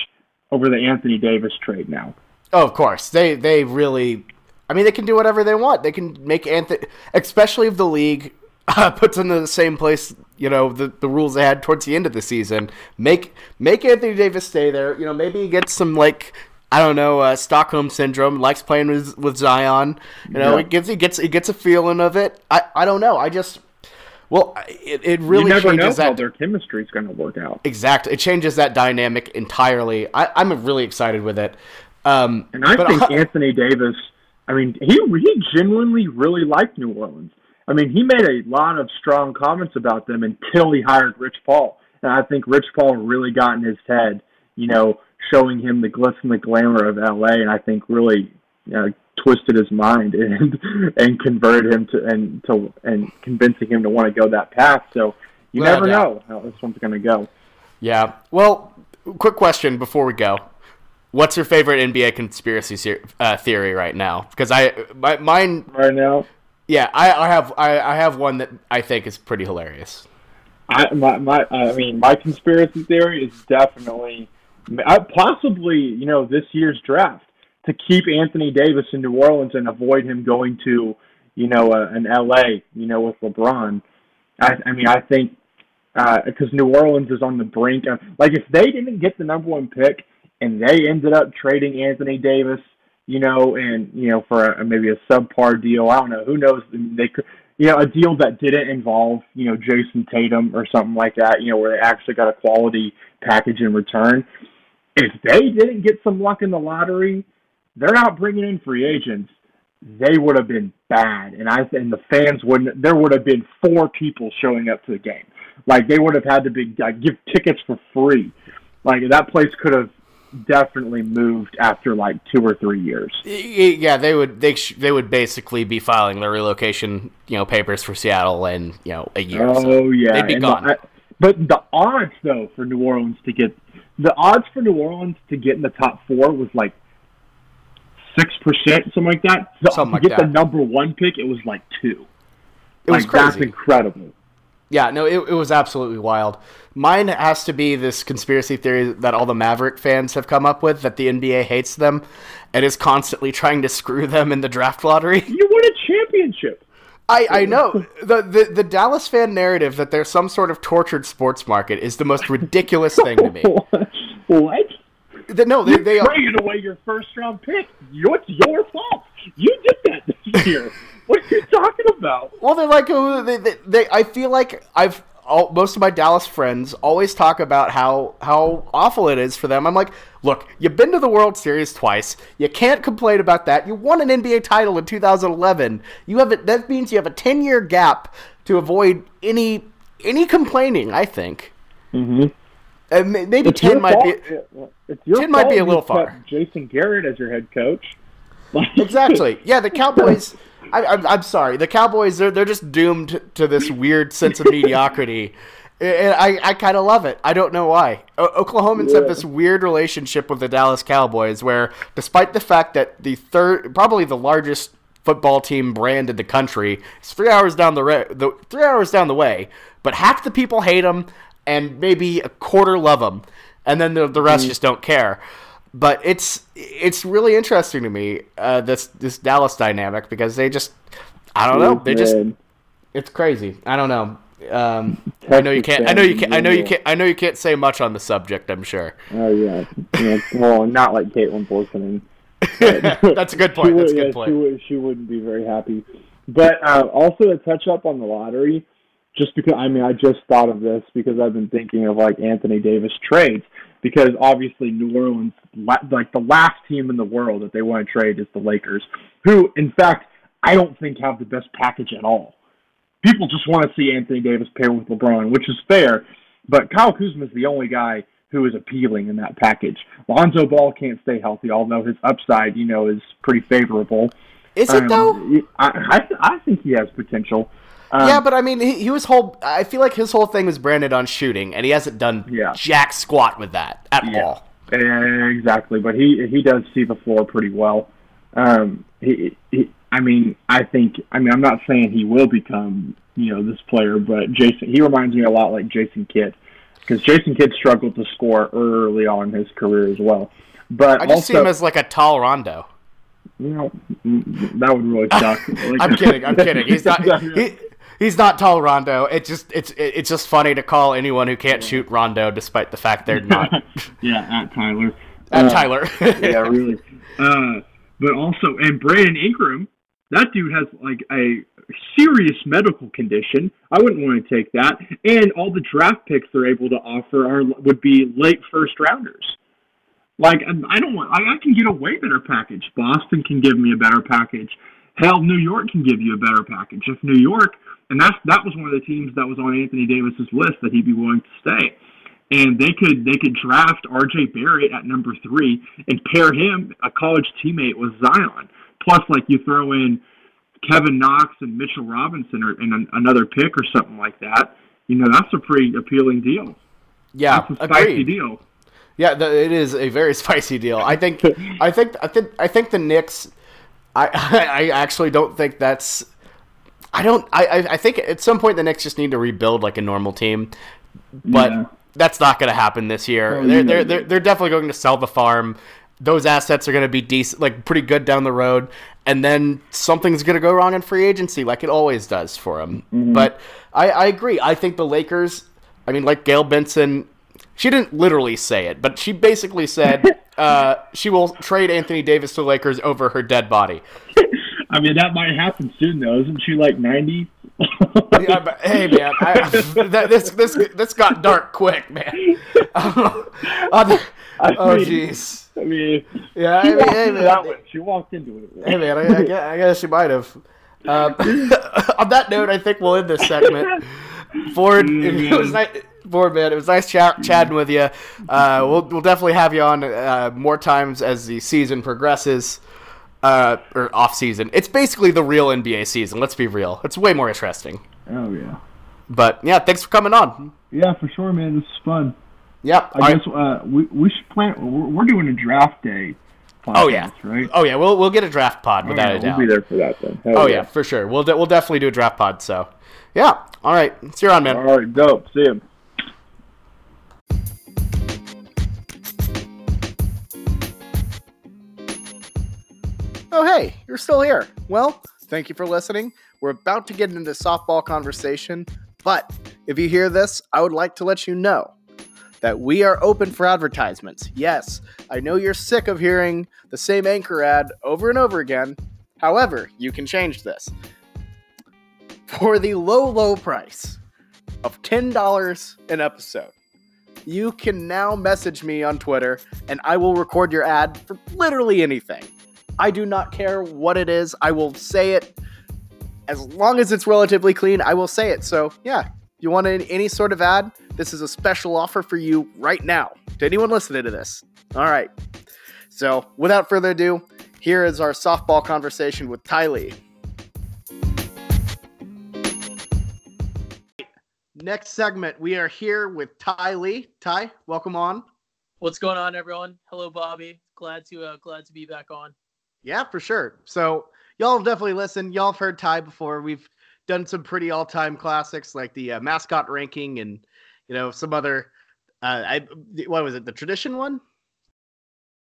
S2: over the Anthony Davis trade now.
S1: Oh, of course. They they really I mean they can do whatever they want. They can make Anthony especially if the league uh, puts into the same place, you know, the, the rules they had towards the end of the season. Make make Anthony Davis stay there. You know, maybe he gets some like I don't know, uh, Stockholm syndrome. Likes playing with with Zion. You know, yeah. he gets he gets he gets a feeling of it. I, I don't know. I just well, it, it really you
S2: never
S1: changes
S2: know
S1: that
S2: how their chemistry is going to work out.
S1: Exactly, it changes that dynamic entirely. I, am really excited with it. Um,
S2: and I think I, Anthony Davis. I mean, he he genuinely really liked New Orleans. I mean, he made a lot of strong comments about them until he hired Rich Paul, and I think Rich Paul really got in his head. You know, showing him the glitz and the glamour of LA, and I think really you know, twisted his mind and and converted him to and to and convincing him to want to go that path. So you well, never yeah. know how this one's going to go.
S1: Yeah. Well, quick question before we go. What's your favorite NBA conspiracy uh, theory right now? Because I my, mine
S2: right now.
S1: Yeah, I, I have I, I have one that I think is pretty hilarious.
S2: I my, my I mean my conspiracy theory is definitely possibly you know this year's draft to keep Anthony Davis in New Orleans and avoid him going to, you know, uh, an LA, you know, with LeBron. I, I mean, I think because uh, New Orleans is on the brink of like if they didn't get the number one pick and they ended up trading Anthony Davis, you know, and you know for a, maybe a subpar deal. I don't know. Who knows? They could, you know, a deal that didn't involve you know Jayson Tatum or something like that. You know, where they actually got a quality package in return. If they didn't get some luck in the lottery they're not bringing in free agents, they would have been bad. And I and the fans wouldn't. There would have been four people showing up to the game. Like they would have had to be like, give tickets for free. Like that place could have definitely moved after like two or three years.
S1: Yeah, they would they sh- they would basically be filing their relocation you know papers for Seattle in you know a year.
S2: Oh
S1: so
S2: yeah,
S1: they'd be
S2: and
S1: gone.
S2: The, but the odds though for New Orleans to get the odds for New Orleans to get in the top four was like six percent, something like that. So something like to get that. the number one pick, it was like two.
S1: It
S2: like,
S1: was crazy.
S2: That's incredible.
S1: Yeah, no, it, it was absolutely wild. Mine has to be this conspiracy theory that all the Maverick fans have come up with that the NBA hates them and is constantly trying to screw them in the draft lottery.
S2: You won a championship.
S1: I, I know the, the the Dallas fan narrative that there's some sort of tortured sports market is the most ridiculous thing to me.
S2: what?
S1: The, no, they, you they
S2: traded away your first round pick. It's your fault. You did that this year. what are you talking about?
S1: Well, they're like they, they, they I feel like I've all, most of my Dallas friends always talk about how how awful it is for them. I'm like, look, you've been to the World Series twice. You can't complain about that. You won an NBA title in 2011. You have it. That means you have a 10 year gap to avoid any any complaining. I think.
S2: Mm-hmm.
S1: Uh, maybe it's ten might fault. be.
S2: Ten
S1: might be a little far.
S2: Jason Garrett as your head coach.
S1: exactly. Yeah, the Cowboys. I, I'm, I'm sorry. The Cowboys. They're they're just doomed to this weird sense of mediocrity. And I, I kind of love it. I don't know why. O- Oklahomans yeah. have this weird relationship with the Dallas Cowboys where, despite the fact that the third, probably the largest football team brand in the country is three hours down the, re- the three hours down the way, but half the people hate them and maybe a quarter love them, and then the, the rest mm. just don't care. But it's it's really interesting to me uh, this this Dallas dynamic because they just I don't know they just it's crazy I don't know um, I know you can't. I know you can't. I know you can't. I know you can't say much on the subject. I'm sure.
S2: Oh yeah. yeah well, not like Caitlin Borson.
S1: That's a good point. Would, That's a good
S2: yeah,
S1: point.
S2: She, would, she wouldn't be very happy. But uh, also to touch up on the lottery, just because I mean I just thought of this because I've been thinking of like Anthony Davis trades because obviously New Orleans like the last team in the world that they want to trade is the Lakers who in fact I don't think have the best package at all. People just want to see Anthony Davis pair with LeBron, which is fair, but Kyle Kuzma is the only guy who is appealing in that package. Lonzo Ball can't stay healthy, although his upside, you know, is pretty favorable.
S1: Is it um, though?
S2: I, I I think he has potential.
S1: Um, yeah, but I mean, he, he, was whole. I feel like his whole thing was branded on shooting, and he hasn't done yeah. jack squat with that at
S2: yeah.
S1: all.
S2: exactly, but he he does see the floor pretty well. Um, he, he I mean, I think. I mean, I'm not saying he will become, you know, this player, but Jason. He reminds me a lot like Jason Kidd, because Jason Kidd struggled to score early on in his career as well. But
S1: I just
S2: also,
S1: see him as like a tall Rondo.
S2: you know, that would really suck. Like-
S1: I'm kidding. I'm kidding. He's not. He, he's not tall Rondo. It just it's it's just funny to call anyone who can't shoot Rondo, despite the fact they're not.
S2: yeah, at Tyler.
S1: At
S2: Uh,
S1: Tyler.
S2: yeah, really. Uh, but also, and Brandon Ingram, that dude has like a serious medical condition. I wouldn't want to take that. And all the draft picks they're able to offer are would be late first rounders. Like I don't want. I, I can get a way better package. Boston can give me a better package. Hell, New York can give you a better package. If New York, and that's that was one of the teams that was on Anthony Davis's list that he'd be willing to stay and they could they could draft R.J. Barrett at number three and pair him a college teammate with Zion. Plus, like you throw in Kevin Knox and Mitchell Robinson or and an, another pick or something like that. You know that's a pretty appealing deal.
S1: yeah,
S2: That's a spicy
S1: agreed.
S2: deal.
S1: Yeah, the, it is a very spicy deal. I think, I think, I think, I think the Knicks. I, I actually don't think that's. I don't. I, I- think at some point the Knicks just need to rebuild like a normal team, but
S2: Yeah.
S1: that's not going to happen this year.
S2: Oh,
S1: they're, they're, they're they're definitely going to sell the farm. Those assets are going to be decent, like pretty good down the road, and then something's going to go wrong in free agency, like it always does for them.
S2: Mm-hmm.
S1: But I, I agree. I think the Lakers. I mean, like Gayle Benson, she didn't literally say it, but she basically said uh, she will trade Anthony Davis to the Lakers over her dead body.
S2: I mean that might happen soon though. Isn't she like ninety?
S1: Yeah, but, hey man, I, that, this this this got dark quick, man. Oh,
S2: I
S1: oh jeez.
S2: I mean,
S1: Yeah, I
S2: she
S1: mean, hey, man.
S2: She walked into it.
S1: hey man, I, I, guess, I guess you might have. Um, on that note, I think we'll end this segment. Ford, it was nice. Ford, man, it was nice chat, chatting with you. Uh, we'll we'll definitely have you on uh, more times as the season progresses. Uh, or off season. It's basically the real NBA season. Let's be real. It's way more interesting.
S2: Oh yeah.
S1: But yeah, thanks for coming on.
S2: Yeah, for sure, man. This is fun.
S1: Yep.
S2: I guess uh, we we should plan. We're, we're doing a draft day. Podcast,
S1: Oh yeah.
S2: right.
S1: Oh yeah. We'll we'll get a draft pod
S2: Oh,
S1: without
S2: yeah,
S1: a doubt.
S2: We'll be there for that then. Hell
S1: Oh yeah, for sure. We'll de- we'll definitely do a draft pod. So yeah. All right. See you around, man.
S2: All right, dope. See him.
S1: Oh, hey, you're still here. Well, thank you for listening. We're about to get into softball conversation, but if you hear this, I would like to let you know that we are open for advertisements. Yes, I know you're sick of hearing the same anchor ad over and over again. However, you can change this. For the low, low price of $10 an episode, you can now message me on Twitter and I will record your ad for literally anything. I do not care what it is. I will say it as long as it's relatively clean. I will say it. So, yeah, you want any, sort of ad? This is a special offer for you right now. To anyone listening to this. All right. So, without further ado, here is our softball conversation with Ty Lee. Next segment, we are here with Ty Lee. Ty, welcome on.
S3: What's going on, everyone? Hello, Bobby. Glad to uh, glad to be back on.
S1: Yeah, for sure. So y'all definitely listened. Y'all have heard Ty before. We've done some pretty all-time classics like the uh, mascot ranking and you know some other. Uh, I what was it? The tradition one?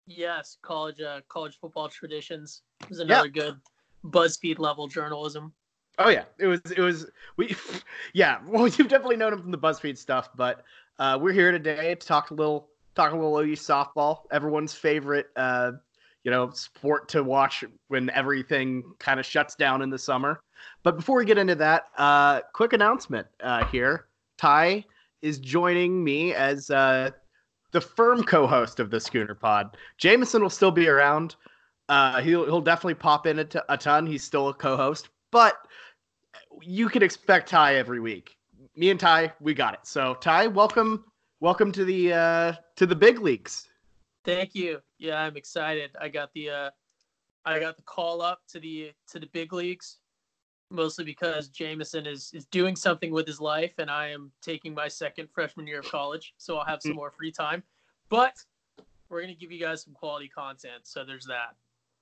S3: Yes, college uh, college football traditions is another good BuzzFeed level journalism.
S1: Oh yeah, it was. It was. We. Yeah. Well, you've definitely known him from the BuzzFeed stuff, but uh, we're here today to talk a little talk a little OU softball. Everyone's favorite. Uh, you know, sport to watch when everything kind of shuts down in the summer. But before we get into that, uh, quick announcement uh, here. Ty is joining me as uh, the firm co-host of the Schooner Pod. Jameson will still be around. Uh, he'll he'll definitely pop in a, t- a ton. He's still a co-host, but you can expect Ty every week. Me and Ty, we got it. So Ty, welcome, welcome to the uh, to the big leagues.
S3: Thank you. Yeah, I'm excited. I got the uh, I got the call up to the to the big leagues, mostly because Jameson is is doing something with his life, and I am taking my second freshman year of college, so I'll have some more free time. But we're gonna give you guys some quality content, so there's that.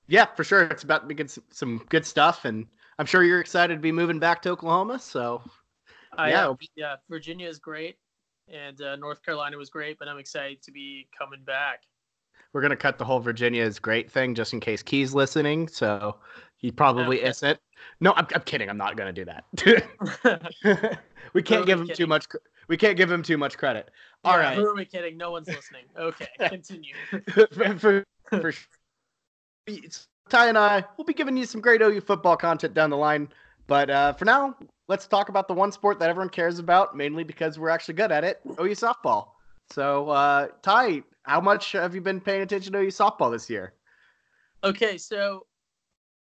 S1: Yeah, for sure. It's about to be good, some good stuff, and I'm sure you're excited to be moving back to Oklahoma. So,
S3: yeah, yeah, Virginia is great, and uh, North Carolina was great, but I'm excited to be coming back.
S1: We're gonna cut the whole Virginia is great thing just in case Key's listening, so he probably isn't. No, I'm, I'm kidding. I'm not gonna do that. we can't give him kidding? too much. We can't give him too much credit. All yeah, right.
S3: Who are we kidding? No one's listening. Okay, continue.
S1: for, for, Ty and I will be giving you some great OU football content down the line. But uh, for now, let's talk about the one sport that everyone cares about, mainly because we're actually good at it OU softball. So, uh, Ty, how much have you been paying attention to your softball this year?
S3: Okay, so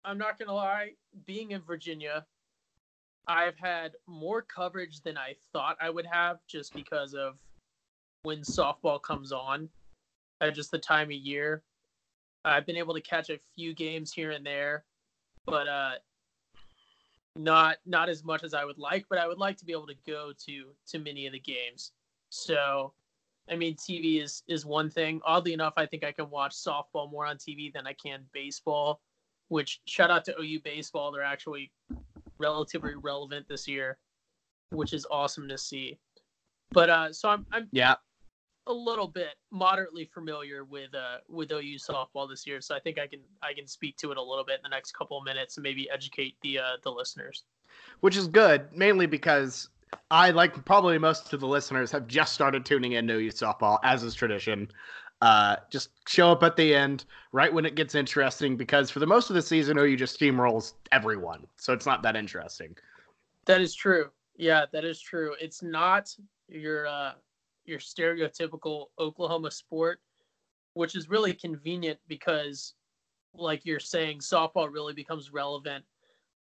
S3: I'm not to lie, being in Virginia, I've had more coverage than I thought I would have just because of when softball comes on at just the time of year. I've been able to catch a few games here and there, but uh, not not as much as I would like. But I would like to be able to go to to many of the games. So, I mean, TV is is one thing. Oddly enough, I think I can watch softball more on TV than I can baseball. Which shout out to OU baseball, they're actually relatively relevant this year, which is awesome to see. But uh, so I'm I'm
S1: yeah
S3: a little bit moderately familiar with uh with OU softball this year, so I think I can I can speak to it a little bit in the next couple of minutes and maybe educate the uh, the listeners.
S1: Which is good, mainly because I like probably most of the listeners have just started tuning in to OU softball as is tradition. Uh, just show up at the end, right when it gets interesting, because for the most of the season, OU just steamrolls everyone, so it's not that interesting.
S3: That is true. Yeah, that is true. It's not your uh, your stereotypical Oklahoma sport, which is really convenient because, like you're saying, softball really becomes relevant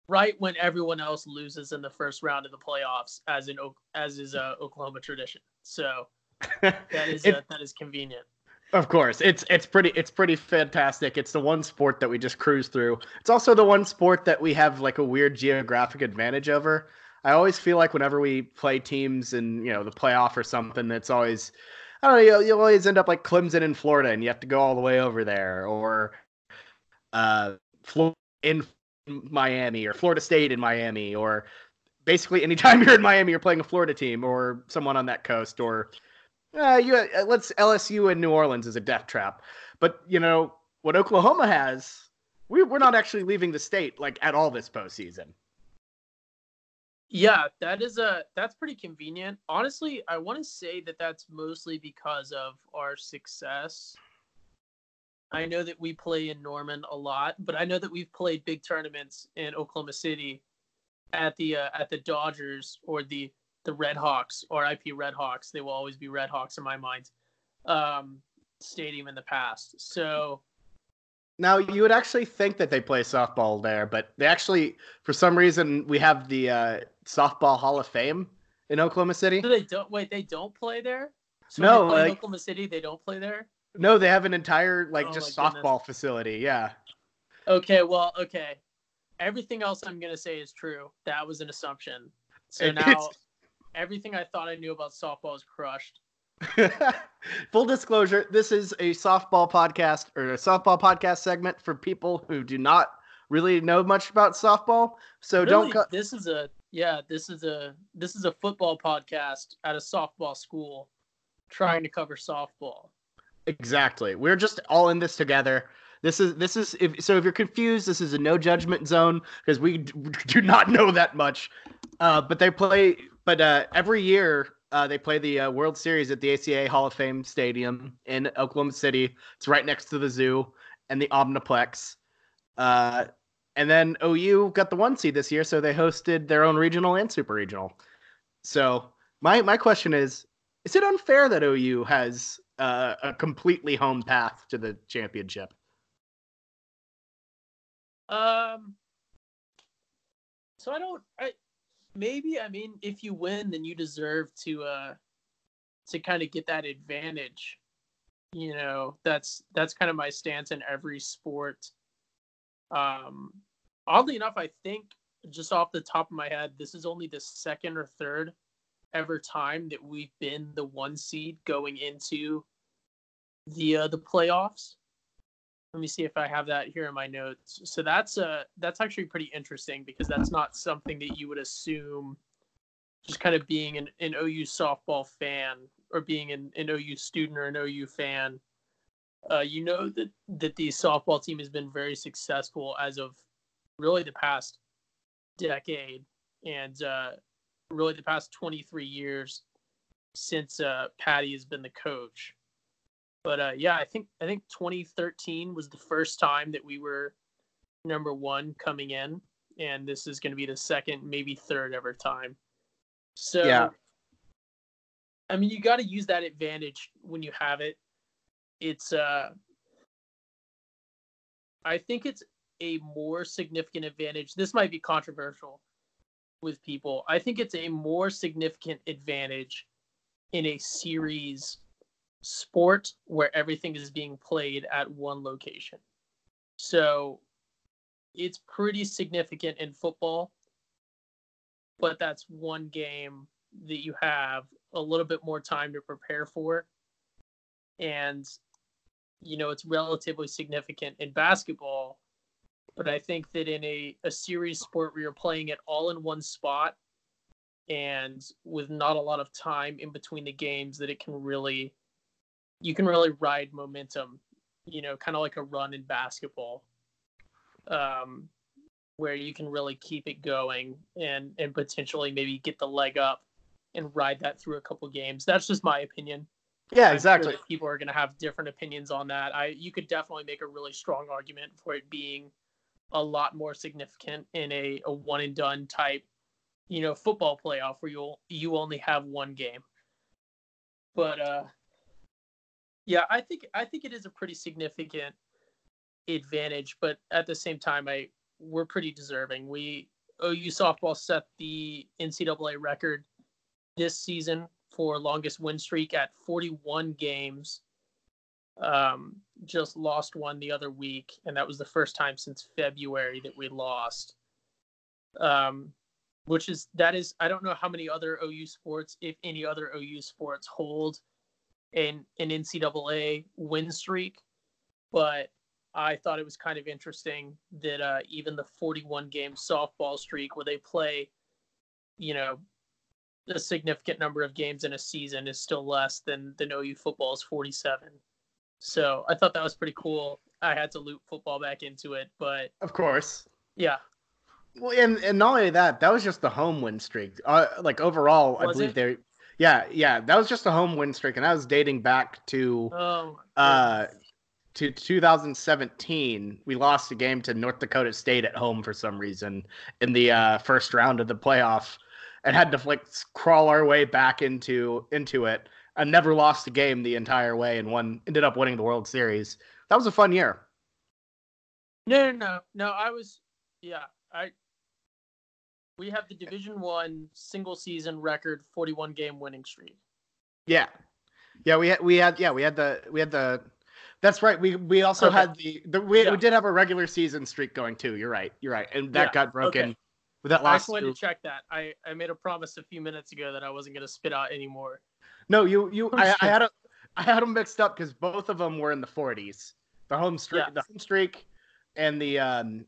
S3: right when everyone else loses in the first round of the playoffs, as in as is a Oklahoma tradition. So that is it, uh, that is convenient.
S1: Of course, it's it's pretty it's pretty fantastic. It's the one sport that we just cruise through. It's also the one sport that we have like a weird geographic advantage over. I always feel like whenever we play teams in you know the playoff or something, it's always I don't know. You'll, you'll always end up like Clemson in Florida, and you have to go all the way over there, or uh, in Miami, or Florida State in Miami, or basically anytime you're in Miami, you're playing a Florida team or someone on that coast, or uh, you uh, let's LSU in New Orleans is a death trap. But you know what Oklahoma has, we, we're not actually leaving the state like at all this postseason.
S3: Yeah, that is a that's pretty convenient. Honestly, I want to say that that's mostly because of our success. I know that we play in Norman a lot, but I know that we've played big tournaments in Oklahoma City at the uh, at the Dodgers or the the Red Hawks or IP Red Hawks. They will always be Red Hawks in my mind. Um, stadium in the past. So
S1: now you would actually think that they play softball there, but they actually, for some reason, we have the uh, softball Hall of Fame in Oklahoma City.
S3: So they don't wait. They don't play there.
S1: So no, like,
S3: Oklahoma City, they don't play there.
S1: No, they have an entire like oh, just softball goodness. facility. Yeah.
S3: Okay. Well. Okay. Everything else I'm gonna say is true. That was an assumption. So now, everything I thought I knew about softball is crushed.
S1: Full disclosure: This is a softball podcast or a softball podcast segment for people who do not really know much about softball. So really, don't. Co-
S3: this is a yeah. This is a this is a football podcast at a softball school, trying to cover softball.
S1: Exactly. We're just all in this together. This is this is if so if you're confused, this is a no judgment zone because we do not know that much. Uh, but they play. But uh, every year uh, they play the uh, World Series at the ASA Hall of Fame Stadium in Oklahoma City. It's right next to the zoo and the Omniplex. Uh, and then OU got the one seed this year, so they hosted their own regional and super regional. So my my question is: Is it unfair that OU has uh, a completely home path to the championship?
S3: Um. So I don't. I maybe I mean if you win, then you deserve to uh to kind of get that advantage. You know, that's that's kind of my stance in every sport. Um, oddly enough, I think just off the top of my head, this is only the second or third ever time that we've been the one seed going into the uh, the playoffs. let me see if I have that here in my notes. So that's uh that's actually pretty interesting because that's not something that you would assume just kind of being an, an OU softball fan or being an, an OU student or an OU fan. Uh, you know that that the softball team has been very successful as of really the past decade and uh, really the past 23 years since uh, Patty has been the coach. But uh, yeah, I think I think 2013 was the first time that we were number one coming in, and this is going to be the second, maybe third ever time. So
S1: Yeah.
S3: I mean, you got to use that advantage when you have it. It's uh, I think it's a more significant advantage. This might be controversial with people. I think it's a more significant advantage in a series sport where everything is being played at one location. So it's pretty significant in football, but that's one game that you have a little bit more time to prepare for. And, you know, it's relatively significant in basketball. But I think that in a, a series sport where you're playing it all in one spot and with not a lot of time in between the games, that it can really, you can really ride momentum, you know, kind of like a run in basketball, um, where you can really keep it going and, and potentially maybe get the leg up and ride that through a couple games. That's just my opinion.
S1: Yeah,
S3: I'm sure
S1: exactly.
S3: people are going to have different opinions on that. I you could definitely make a really strong argument for it being a lot more significant in a, a one and done type, you know, football playoff where you'll you only have one game. But uh yeah, I think I think it is a pretty significant advantage, but at the same time I we're pretty deserving. We OU softball set the NCAA record this season for longest win streak at 41 games. Um, just lost one the other week, and that was the first time since February that we lost. Um, which is that is I don't know how many other OU sports, if any other OU sports, hold an an NCAA win streak, but I thought it was kind of interesting that uh, even the 41 game softball streak where they play, you know, a significant number of games in a season is still less than than OU football's 47. So I thought that was pretty cool. I had to loop football back into it, but
S1: Of course.
S3: yeah,
S1: Well, and and not only that, that was just the home win streak. Uh, like overall, I believe
S3: it?
S1: they. Yeah, yeah, that was just a home win streak, and that was dating back to
S3: oh,
S1: uh to 2017. We lost a game to North Dakota State at home for some reason in the uh, first round of the playoff, and had to like crawl our way back into into it. And never lost a game the entire way, and won ended up winning the World Series. That was a fun year.
S3: No, no, no, no. I was, yeah. I we have the Division One single season record, forty-one game winning streak.
S1: Yeah, yeah, we had we had yeah we had the we had the. That's right. We we also
S3: Okay.
S1: had the, the we,
S3: Yeah.
S1: we did have a regular season streak going too. You're right. You're right, and that
S3: Yeah,
S1: got broken
S3: okay.
S1: with that last I
S3: just wanted to check that. I I made a promise a few minutes ago that I wasn't going to spit out anymore.
S1: No, you you
S3: Oh,
S1: I, I had a, I had them mixed up because both of them were in the 40s. The home streak,
S3: Yeah.
S1: the home streak, and the um,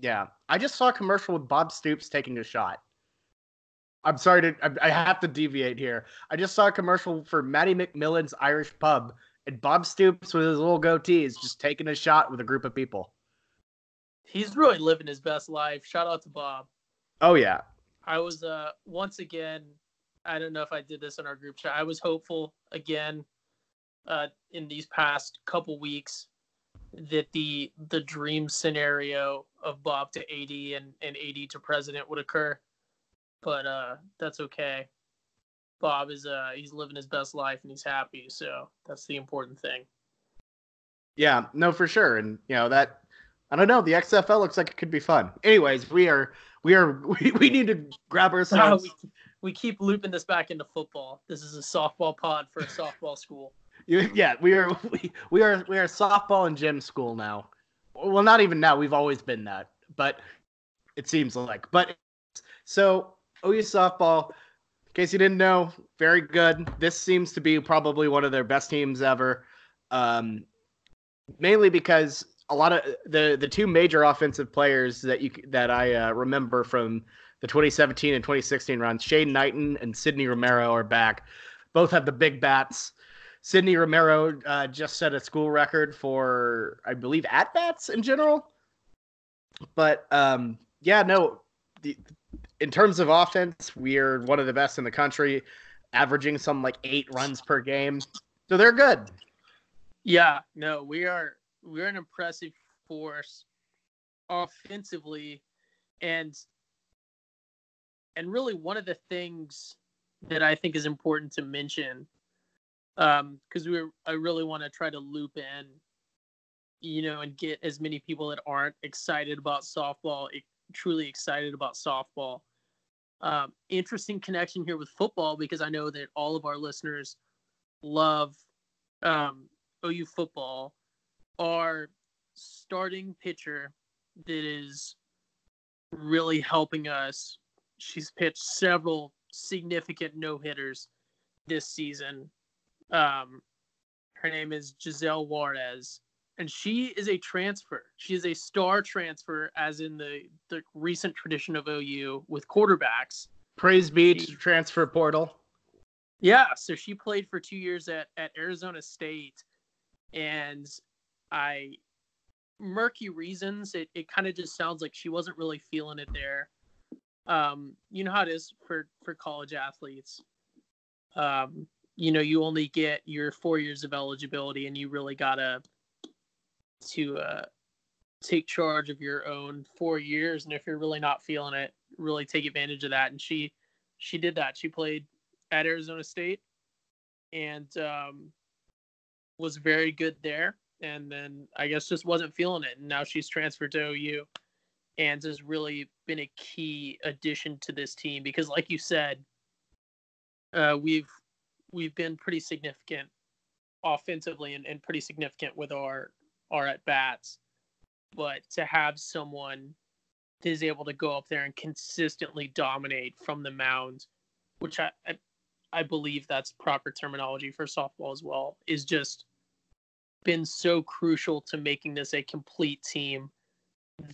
S1: yeah. I just saw a commercial with Bob Stoops taking a shot. I'm sorry to I, I have to deviate here. I just saw a commercial for Matty McMillan's Irish Pub, and Bob Stoops with his little goatee is just taking a shot with a group of people.
S3: He's really living his best life. Shout out to Bob.
S1: Oh yeah,
S3: I was uh once again, I don't know if I did this in our group chat. I was hopeful again uh in these past couple weeks that the the dream scenario of Bob to AD and, and AD to president would occur. But uh that's okay. Bob is uh he's living his best life and he's happy, so that's the important thing.
S1: yeah, no for sure, and you know that. I don't know. The XFL looks like it could be fun. Anyways, we are we are we, we need to grab ourselves.
S3: we, keep looping this back into football. This is a softball pod for a softball school.
S1: You, yeah, we are we, we are we are softball and gym school now. Well, not even now. We've always been that, but it seems like. But so OU softball. In case you didn't know, very good. This seems to be probably one of their best teams ever. Um, mainly because a lot of the the two major offensive players that you that I uh, remember from the 2017 and 2016 runs, Shay Knighton and Sydney Romero are back. Both have the big bats. Sydney Romero uh, just set a school record for, I believe, at bats in general. But um, yeah, no, the, in terms of offense, we're one of the best in the country, averaging some like eight runs per game. So they're good.
S3: Yeah, no, we are we're an impressive force offensively and and really one of the things that I think is important to mention um because we I really want to try to loop in you know and get as many people that aren't excited about softball truly excited about softball um interesting connection here with football because I know that all of our listeners love um OU football our starting pitcher that is really helping us. She's pitched several significant no hitters this season. Um, her name is Giselle Juarez, and she is a transfer. She is a star transfer, as in the the recent tradition of OU with quarterbacks.
S1: Praise be to transfer portal.
S3: Yeah, so she played for two years at at Arizona State, and I murky reasons. It it kind of just sounds like she wasn't really feeling it there. Um, you know how it is for for college athletes. Um, you know, you only get your four years of eligibility, and you really gotta to uh, take charge of your own four years. And if you're really not feeling it, really take advantage of that. And she she did that. She played at Arizona State, and um, was very good there and then I guess just wasn't feeling it. And now she's transferred to OU and has really been a key addition to this team because, like you said, uh, we've we've been pretty significant offensively and, and pretty significant with our our at bats. But to have someone that is able to go up there and consistently dominate from the mound, which I, I I believe that's proper terminology for softball as well, is just been so crucial to making this a complete team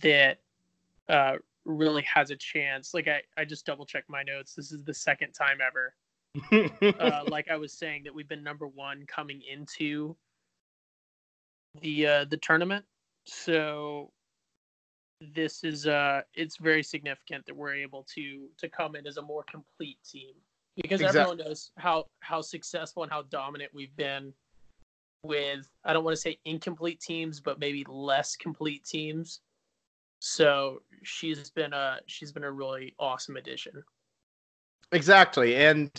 S3: that uh, really has a chance. Like I, I just double checked my notes. This is the second time ever. uh, like I was saying that we've been number one coming into the uh, the tournament. So this is uh it's very significant that we're able to to come in as a more complete team because exactly. everyone knows how how successful and how dominant we've been with I don't want to say incomplete teams, but maybe less complete teams. So she's been a she's been a really awesome addition.
S1: Exactly, and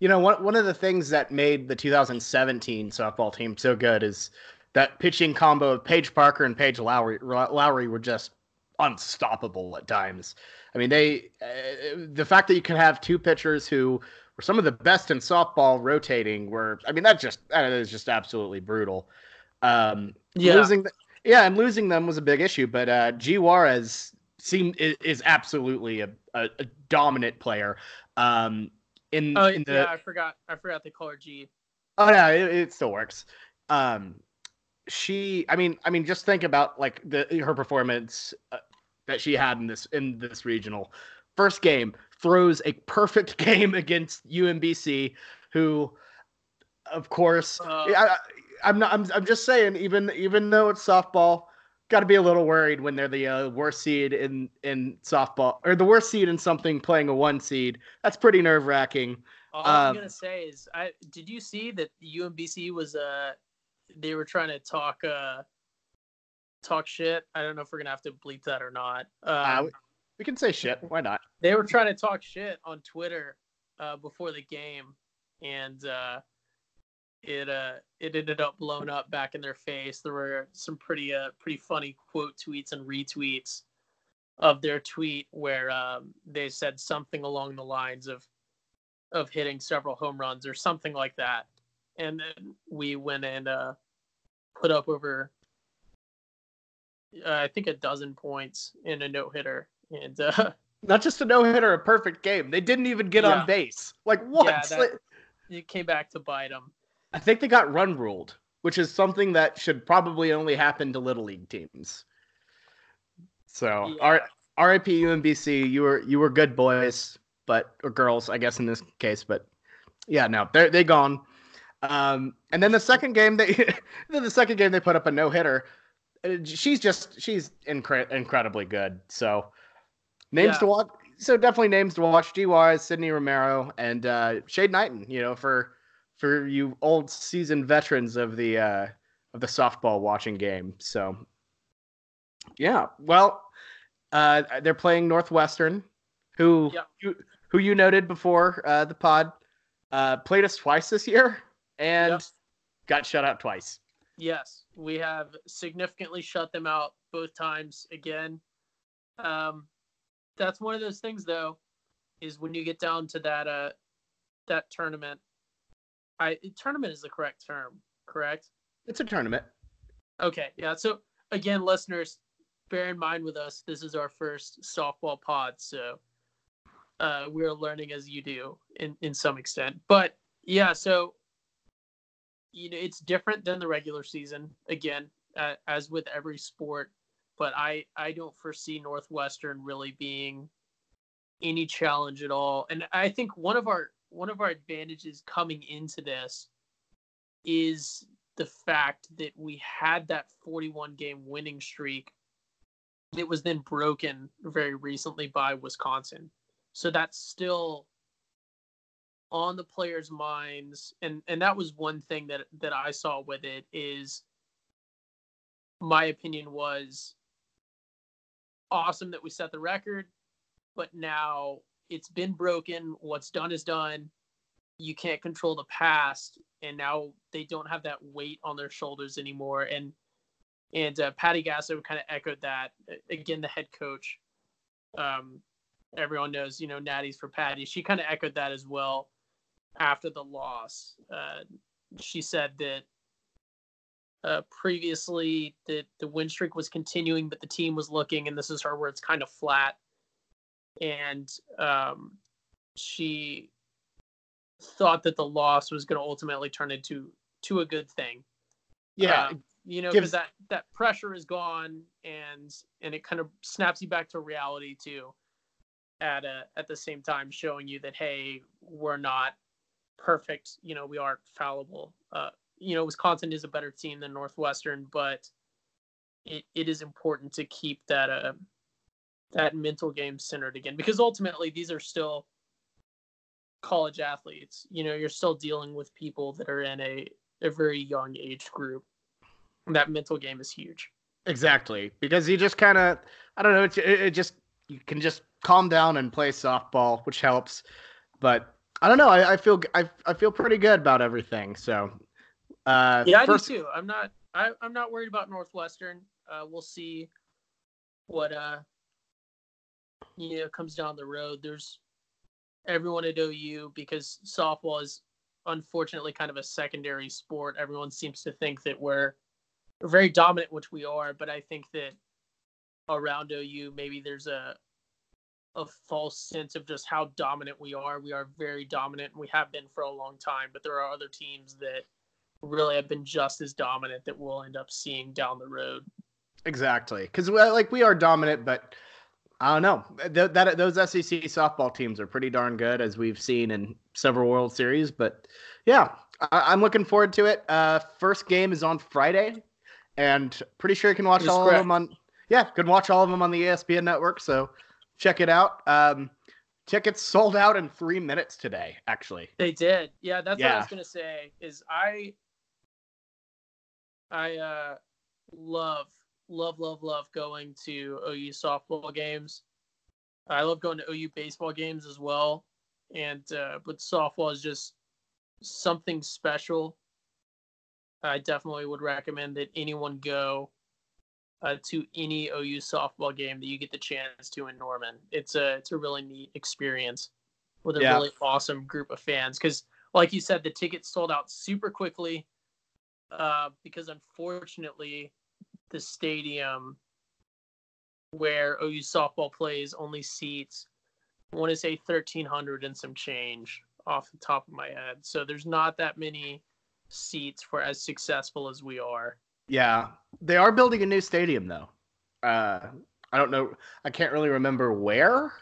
S1: you know one one of the things that made the 2017 softball team so good is that pitching combo of Paige Parker and Paige Lowry. Lowry were just unstoppable at times. I mean, they uh, the fact that you can have two pitchers who were some of the best in softball rotating were I mean that just that is just absolutely brutal. Um yeah. losing the, yeah, and losing them was a big issue, but uh G Juarez seemed is, is absolutely a, a, a, dominant player. Um in,
S3: oh,
S1: in
S3: the, yeah, I forgot I forgot they call her G.
S1: Oh yeah, it, it still works. Um she I mean I mean just think about like the her performance uh, that she had in this in this regional first game throws a perfect game against UMBC, who, of course, uh, I, am not. I'm, I'm just saying, even even though it's softball, got to be a little worried when they're the uh, worst seed in in softball or the worst seed in something playing a one seed. That's pretty nerve wracking.
S3: All um, I'm gonna say is, I did you see that UMBC was uh they were trying to talk uh talk shit. I don't know if we're gonna have to bleep that or not.
S1: Um, uh, we can say shit. Why not?
S3: They were trying to talk shit on Twitter uh, before the game, and uh, it uh, it ended up blown up back in their face. There were some pretty uh, pretty funny quote tweets and retweets of their tweet where um, they said something along the lines of of hitting several home runs or something like that, and then we went and uh, put up over uh, I think a dozen points in a no hitter and uh,
S1: not just a no hitter, a perfect game. They didn't even get yeah. on base. Like what? Yeah,
S3: that, it came back to bite them.
S1: I think they got run ruled, which is something that should probably only happen to little league teams. So, yeah. R- RIP UMBC, you were you were good boys, but or girls, I guess in this case, but yeah, no, they're they gone. Um, and then the second game they then the second game they put up a no hitter. Uh, she's just she's incre- incredibly good. So names yeah. to watch. So definitely names to watch. G Juarez, Sydney Romero, and uh, Shay Knighton. You know for for you old seasoned veterans of the uh, of the softball watching game. So yeah, well, uh, they're playing Northwestern, who yeah. who, who you noted before uh, the pod uh, played us twice this year and yep. got shut out twice.
S3: Yes, we have significantly shut them out both times again. Um, that's one of those things, though, is when you get down to that uh that tournament. I tournament is the correct term, correct?
S1: It's a tournament.
S3: Okay, yeah. So again, listeners, bear in mind with us, this is our first softball pod, so uh, we're learning as you do in in some extent. But yeah, so you know it's different than the regular season again, uh, as with every sport. But I I don't foresee Northwestern really being any challenge at all. And I think one of our one of our advantages coming into this is the fact that we had that 41 game winning streak that was then broken very recently by Wisconsin. So that's still on the players' minds, and and that was one thing that that I saw with it is my opinion was awesome that we set the record, but now it's been broken. What's done is done. You can't control the past, and now they don't have that weight on their shoulders anymore. And and uh, Patty Gasso kind of echoed that again. The head coach, um, everyone knows, you know, Natty's for Patty. She kind of echoed that as well after the loss. Uh, she said that uh, previously that the win streak was continuing, but the team was looking, and this is her it's kind of flat. And um, she thought that the loss was going to ultimately turn into to a good thing.
S1: Yeah,
S3: um, you know, because that that pressure is gone, and and it kind of snaps you back to reality too. At a at the same time, showing you that hey, we're not perfect. You know, we aren't fallible. Uh, you know, Wisconsin is a better team than Northwestern, but it, it is important to keep that uh, that mental game centered again because ultimately these are still college athletes. You know, you're still dealing with people that are in a, a very young age group. That mental game is huge.
S1: Exactly, because you just kind of, I don't know, it, it just you can just calm down and play softball, which helps. But I don't know. I, I feel I, I feel pretty good about everything. So
S3: uh, yeah, first... I do too. I'm not I, I'm not worried about Northwestern. Uh, we'll see what uh you know comes down the road. There's everyone at OU because softball is unfortunately kind of a secondary sport. Everyone seems to think that we're, very dominant, which we are, but I think that around OU maybe there's a a false sense of just how dominant we are. We are very dominant and we have been for a long time, but there are other teams that really have been just as dominant that we'll end up seeing down the road.
S1: Exactly. Because like we are dominant, but I don't know. Th- that those SEC softball teams are pretty darn good, as we've seen in several World Series. But yeah, I- am looking forward to it. Uh, first game is on Friday, and pretty sure you can watch all correct. of them on. Yeah, can watch all of them on the ESPN network. So check it out. Um, tickets sold out in three minutes today. Actually,
S3: they did. Yeah, that's yeah. what I was gonna say. Is I, I uh, love, love, love, love going to OU softball games. I love going to OU baseball games as well, and uh, but softball is just something special. I definitely would recommend that anyone go uh, to any OU softball game that you get the chance to in Norman. It's a it's a really neat experience with a yeah. really awesome group of fans. Because, like you said, the tickets sold out super quickly. Uh, because unfortunately, the stadium where OU softball plays only seats, I want to say 1,300 and some change off the top of my head. So there's not that many seats for as successful as we are.
S1: Yeah, they are building a new stadium though. Uh, I don't know. I can't really remember where,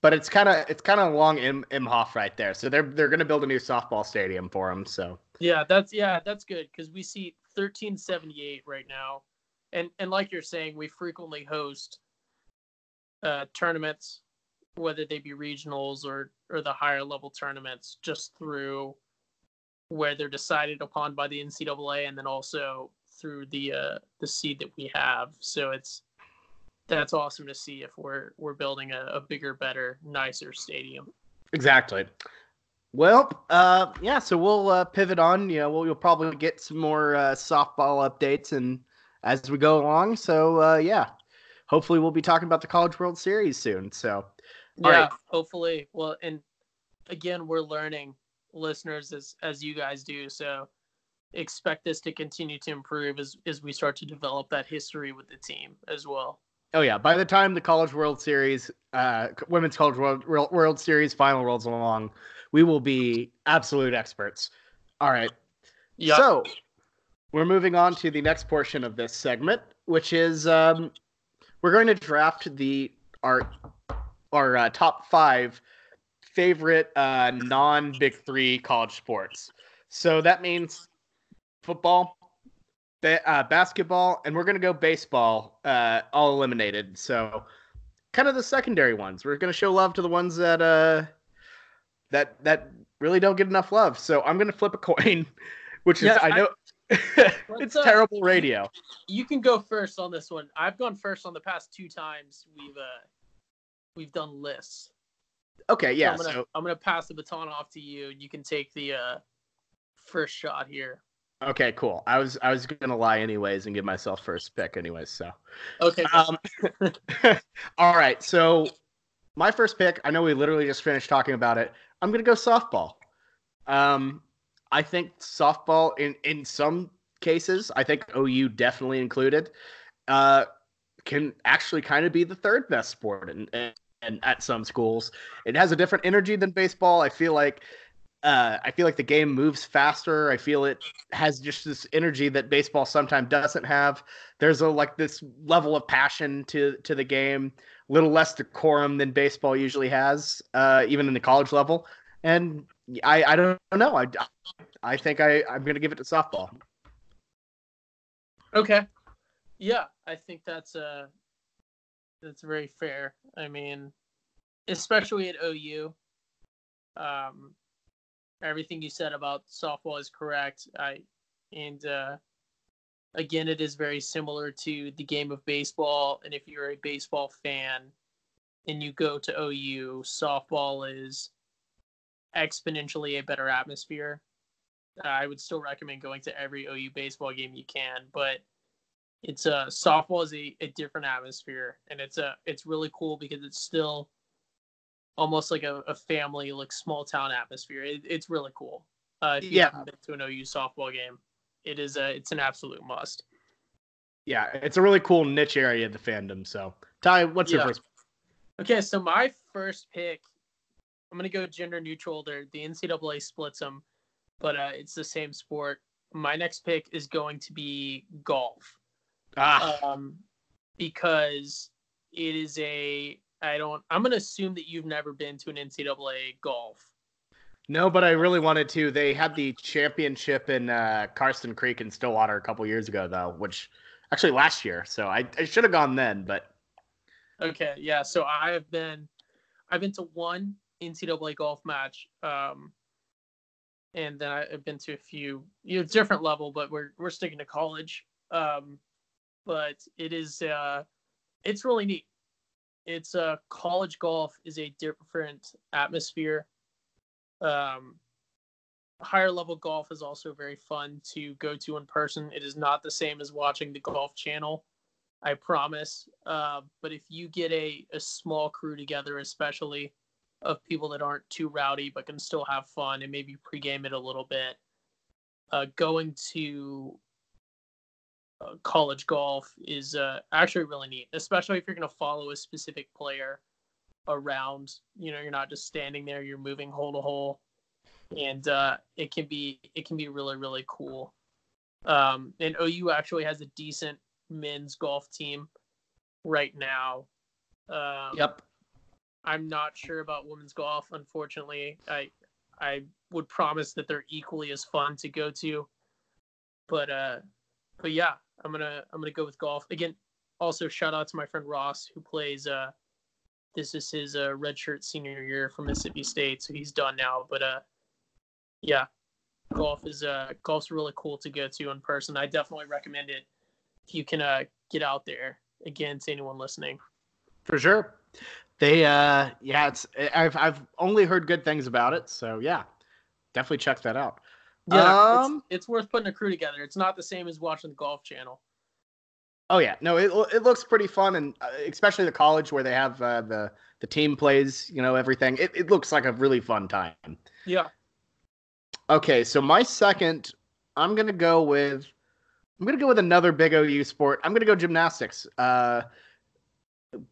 S1: but it's kind of it's kind of along Im- Imhoff right there. So they're they're going to build a new softball stadium for them. So
S3: yeah, that's yeah, that's good because we see 1378 right now, and and like you're saying, we frequently host uh, tournaments, whether they be regionals or or the higher level tournaments, just through where they're decided upon by the NCAA, and then also through the uh, the seed that we have. So it's that's awesome to see if we're we're building a, a bigger, better, nicer stadium.
S1: Exactly. Well, uh, yeah. So we'll uh, pivot on. You know, we'll, you'll probably get some more uh, softball updates and as we go along. So uh, yeah, hopefully we'll be talking about the College World Series soon. So
S3: yeah, right. hopefully. Well, and again, we're learning, listeners, as as you guys do. So expect this to continue to improve as as we start to develop that history with the team as well.
S1: Oh yeah, by the time the College World Series, uh, Women's College World World Series final rolls along, we will be absolute experts. All right. Yep. So we're moving on to the next portion of this segment, which is um, we're going to draft the our our uh, top five favorite uh, non Big Three college sports. So that means football, ba- uh, basketball, and we're gonna go baseball, uh, all eliminated. So kind of the secondary ones. We're gonna show love to the ones that uh that that really don't get enough love. So I'm gonna flip a coin, which is yeah, I know it's uh, terrible radio.
S3: You can go first on this one. I've gone first on the past two times we've uh we've done lists.
S1: Okay, yeah.
S3: So I'm, gonna,
S1: so
S3: I'm gonna pass the baton off to you. You can take the uh first shot here.
S1: Okay, cool. I was I was gonna lie anyways and give myself first pick anyways. So
S3: okay.
S1: Um, all right. So my first pick. I know we literally just finished talking about it. I'm gonna go softball. Um, I think softball in in some cases, I think OU definitely included, uh, can actually kind of be the third best sport and and at some schools. It has a different energy than baseball. I feel like uh, I feel like the game moves faster. I feel it has just this energy that baseball sometimes doesn't have. There's a like this level of passion to to the game, a little less decorum than baseball usually has, uh, even in the college level. And I I don't know. I I think I I'm gonna give it to softball.
S3: Okay. Yeah, I think that's uh that's very fair. I mean, especially at OU. Um, everything you said about softball is correct. I and uh, again, it is very similar to the game of baseball. And if you're a baseball fan and you go to OU, softball is exponentially a better atmosphere. I would still recommend going to every OU baseball game you can, but it's a uh, softball is a, a different atmosphere, and it's a it's really cool because it's still almost like a, a family, like small town atmosphere. It, it's really cool. Uh, if you yeah. haven't been to an OU softball game, it is a it's an absolute must.
S1: Yeah, it's a really cool niche area of the fandom. So, Ty, what's yeah. your first?
S3: Okay, so my first pick, I'm gonna go gender neutral. There, the NCAA splits them, but uh, it's the same sport. My next pick is going to be golf.
S1: Ah.
S3: Um, because it is a I don't. I'm gonna assume that you've never been to an NCAA golf.
S1: No, but I really wanted to. They had the championship in uh, Karsten Creek in Stillwater a couple years ago, though, which actually last year. So I, I should have gone then, but
S3: okay, yeah. So I have been, I've been to one NCAA golf match, um, and then I've been to a few, you know, different level, but we're we're sticking to college. Um, but it is, uh, it's really neat it's uh college golf is a different atmosphere. Um, higher level golf is also very fun to go to in person. It is not the same as watching the Golf Channel, I promise. Uh, but if you get a, a small crew together, especially of people that aren't too rowdy but can still have fun and maybe pregame it a little bit, uh, going to college golf is uh, actually really neat, especially if you're going to follow a specific player around. You know, you're not just standing there; you're moving hole to hole. and uh, it can be it can be really really cool. Um, and OU actually has a decent men's golf team right now. Um,
S1: Yep.
S3: I'm not sure about women's golf. Unfortunately, I I would promise that they're equally as fun to go to. But uh, but yeah, I'm gonna I'm gonna go with golf again. Also, shout out to my friend Ross who plays. Uh, this is his uh, redshirt senior year from Mississippi State, so he's done now. But uh, yeah, golf is uh golf's really cool to go to in person. I definitely recommend it if you can uh get out there. Again, to anyone listening.
S1: For sure. They uh yeah, it's I've I've only heard good things about it, so yeah. Definitely check that out.
S3: Yeah,
S1: Um,
S3: it's, it's worth putting a crew together. It's not the same as watching the Golf Channel.
S1: Oh yeah, no, it it looks pretty fun, and uh, especially the college where they have uh, the the team plays, you know, everything. It it looks like a really fun time.
S3: Yeah.
S1: Okay, so my second, I'm gonna go with, I'm gonna go with another big OU sport. I'm gonna go gymnastics, uh,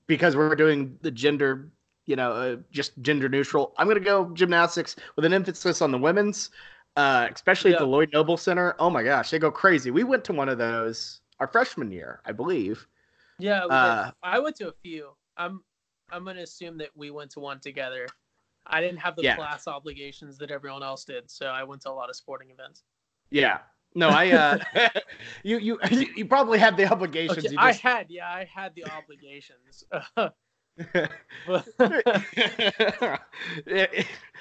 S1: because we're doing the gender, you know, uh, just gender neutral. I'm gonna go gymnastics with an emphasis on the women's, uh, especially at the Lloyd Noble Center. Oh my gosh, they go crazy. We went to one of those our freshman year, I believe.
S3: Yeah.
S1: Uh,
S3: I went to a few. I'm I'm gonna assume that we went to one together. I didn't have the
S1: Yeah.
S3: class obligations that everyone else did, so I went to a lot of sporting events.
S1: Yeah. No, I uh you you you probably had the obligations.
S3: Okay,
S1: you
S3: I had yeah, I had the obligations.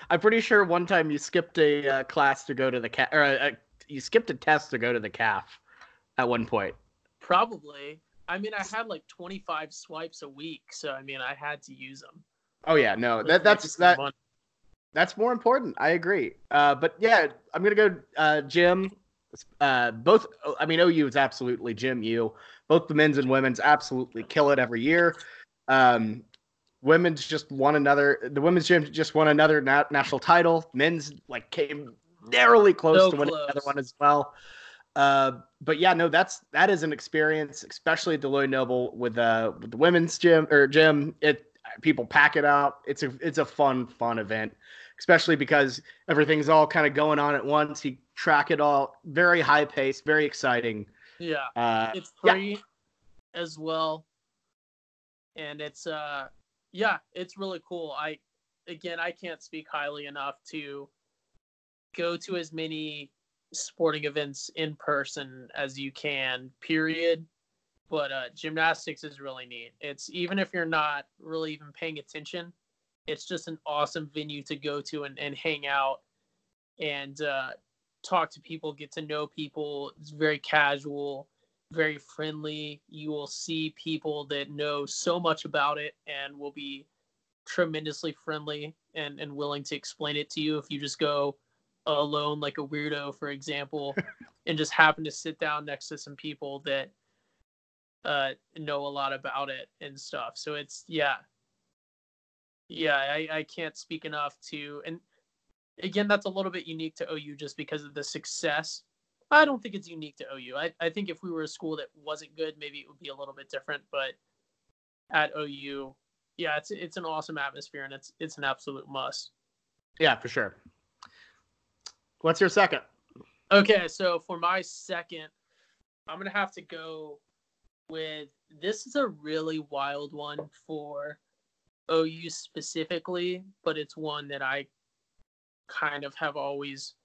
S1: I'm pretty sure one time you skipped a uh, class to go to the cat, or uh, you skipped a test to go to the calf at one point.
S3: probably. I mean, I had like 25 swipes a week, so I mean, I had to use them.
S1: Oh yeah, no, that that's that
S3: money.
S1: that's more important. I agree. Uh, but yeah, I'm gonna go uh, gym. Uh, both. I mean, OU is absolutely Jim You, Both the men's and women's absolutely kill it every year. Um, women's just won another. The women's gym just won another na- national title. Men's like came narrowly close
S3: So
S1: to winning
S3: close.
S1: another one as well. Uh, but yeah, no, that's that is an experience, especially at the Lloyd Noble with uh with the women's gym or gym. It people pack it out. It's a it's a fun fun event, especially because everything's all kind of going on at once. You track it all, very high pace, very exciting.
S3: Yeah.
S1: Uh,
S3: it's
S1: yeah.
S3: free as well and it's uh yeah it's really cool. I again i can't speak highly enough to go to as many sporting events in person as you can period. But uh gymnastics is really neat. It's even if you're not really even paying attention it's just an awesome venue to go to and, and hang out and uh talk to people get to know people. It's very casual very friendly. You will see people that know so much about it and will be tremendously friendly and, and willing to explain it to you if you just go alone like a weirdo, for example, and just happen to sit down next to some people that uh, know a lot about it and stuff. So it's yeah. Yeah, I, I can't speak enough to and again that's a little bit unique to OU just because of the success I don't think it's unique to OU. I, I think if we were a school that wasn't good, maybe it would be a little bit different. But at OU, yeah, it's it's an awesome atmosphere and it's it's an absolute must.
S1: yeah, for sure. What's your second?
S3: Okay, so for my second, I'm gonna have to go with this is a really wild one for OU specifically, but it's one that I kind of have always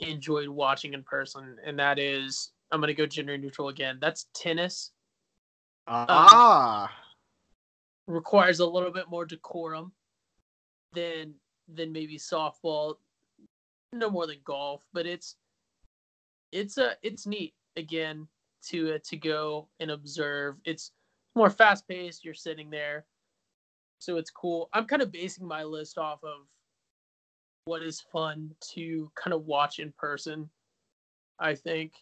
S3: enjoyed watching in person, and that is I'm gonna go gender neutral again. That's tennis.
S1: Ah,
S3: requires a little bit more decorum than than maybe softball. No more than golf but it's it's a it's neat again to uh, to go and observe. It's more fast paced you're sitting there. So it's cool. I'm kind of basing my list off of what is fun to kind of watch in person i think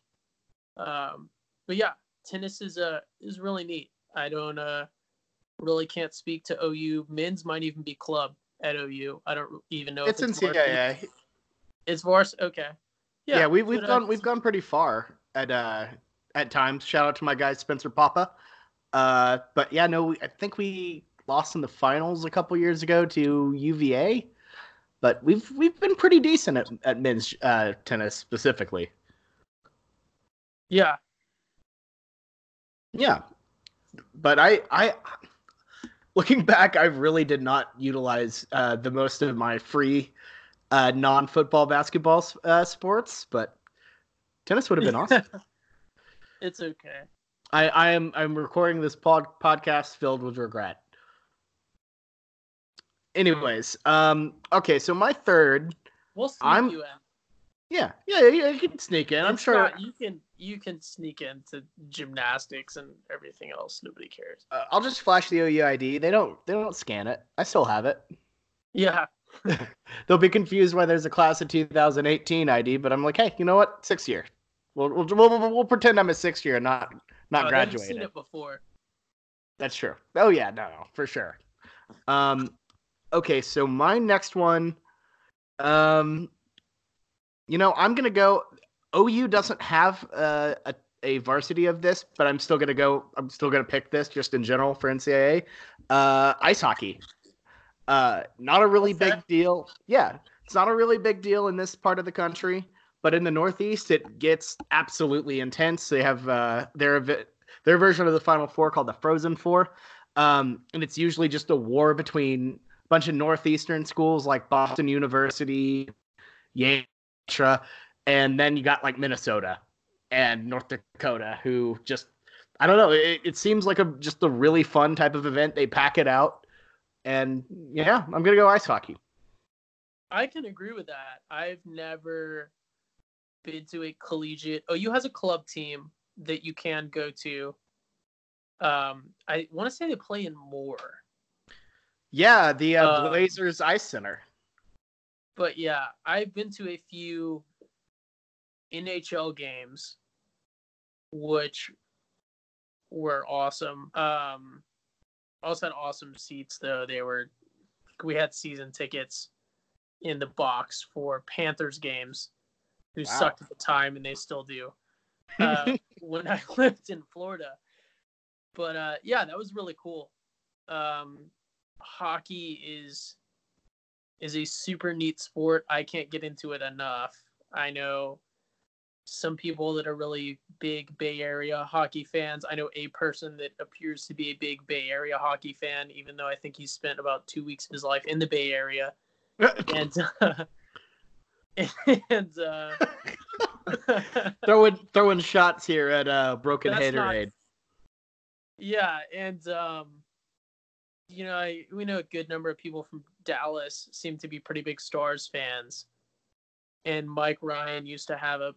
S3: um but yeah tennis is uh is really neat i don't uh really can't speak to OU. Men's might even be club at OU. I don't even know.
S1: it's
S3: if
S1: in
S3: varsity. It's varsity. Okay.
S1: Yeah, we, we've gone we've gone pretty far at uh at times. Shout out to my guy Spencer Papa. Uh, but yeah, no, we, I think we lost in the finals a couple years ago to UVA. But we've we've been pretty decent at, at men's uh, tennis specifically.
S3: Yeah.
S1: Yeah, but I I looking back, I really did not utilize uh, the most of my free uh, non-football basketball uh, sports, but tennis would have been awesome.
S3: it's okay.
S1: I, I am I'm recording this pod, podcast filled with regret. Anyways, um, okay, so my third.
S3: We'll sneak
S1: I'm,
S3: you in.
S1: Yeah, yeah, yeah, you can sneak in. I'm sure
S3: you can you can sneak into gymnastics and everything else. Nobody cares.
S1: uh, I'll just flash the OU ID. They don't they don't scan it. I still have it.
S3: Yeah.
S1: They'll be confused why there's a class of 2018 ID, but I'm like, hey, you know what? Sixth year. We'll we'll, we'll, we'll pretend I'm a sixth year, not not
S3: Oh,
S1: graduated.
S3: seen it before.
S1: That's true. Oh yeah, no, no, for sure. Um, okay, so my next one, um, you know, I'm gonna go. OU doesn't have uh, a a varsity of this, but I'm still gonna go. I'm still gonna pick this just in general for NCAA. Uh, ice hockey. Uh, not a really
S3: Okay.
S1: big deal. Yeah, it's not a really big deal in this part of the country, but in the Northeast, it gets absolutely intense. They have uh, their their version of the Final Four called the Frozen Four, um, and it's usually just a war between bunch of northeastern schools like Boston University, Yale, and then you got like Minnesota and North Dakota, who just I don't know. It, it seems like a just a really fun type of event. They pack it out, and yeah, I'm gonna go ice hockey.
S3: I can agree with that. I've never been to a collegiate. OU has a club team that you can go to. Um, I want to say they play in Moore,
S1: Yeah, the uh,
S3: Uh,
S1: Blazers Ice Center.
S3: but yeah, I've been to a few NHL games, which were awesome. Um, also had awesome seats though. They were we had season tickets in the box for Panthers games, who
S1: Wow.
S3: sucked at the time and they still do. Uh, when I lived in Florida, but uh, yeah, that was really cool. Um, hockey is is a super neat sport. I can't get into it enough. I know some people that are really big Bay Area hockey fans. I know a person that appears to be a big Bay Area hockey fan, even though I think he spent about two weeks of his life in the Bay Area. And uh, and uh,
S1: throwing throwing shots here at uh, Broken
S3: That's not-
S1: Haterade.
S3: yeah, and um, you know, I, we know a good number of people from Dallas seem to be pretty big Stars fans. And Mike Ryan used to have a,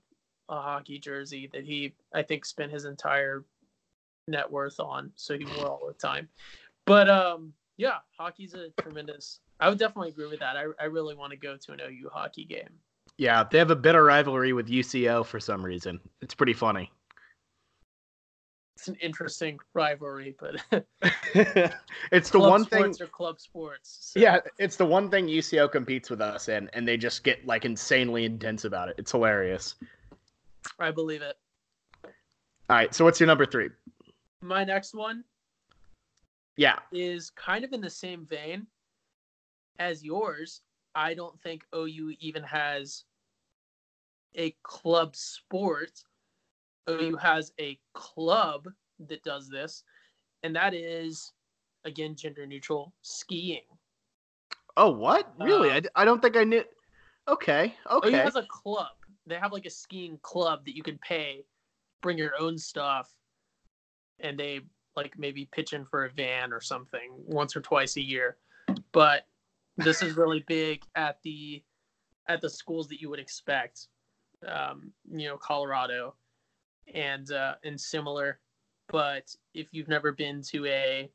S3: a hockey jersey that he, I think, spent his entire net worth on, so he wore all the time. But um, yeah, hockey's a tremendous. I would definitely agree with that. I, I really want to go to an OU hockey game.
S1: Yeah, they have a bitter rivalry with UCO for some reason. It's pretty funny.
S3: It's an interesting rivalry, but
S1: it's the one thing.
S3: sports are club sports. so-
S1: Yeah, it's the one thing UCO competes with us in, and they just get like insanely intense about it. It's hilarious.
S3: I believe it.
S1: All right, so what's your number three?
S3: My next one
S1: Yeah,
S3: is kind of in the same vein as yours. I don't think OU even has a club sport. OU has a club that does this, and that is, again, gender neutral skiing.
S1: Oh, what? Really?
S3: Uh,
S1: I, I don't think I knew. Okay,
S3: OU
S1: okay.
S3: has a club. They have like a skiing club that you can pay, bring your own stuff, and they like maybe pitch in for a van or something once or twice a year. But this is really big at the at the schools that you would expect, um, you know, Colorado, and uh, and similar. But if you've never been to a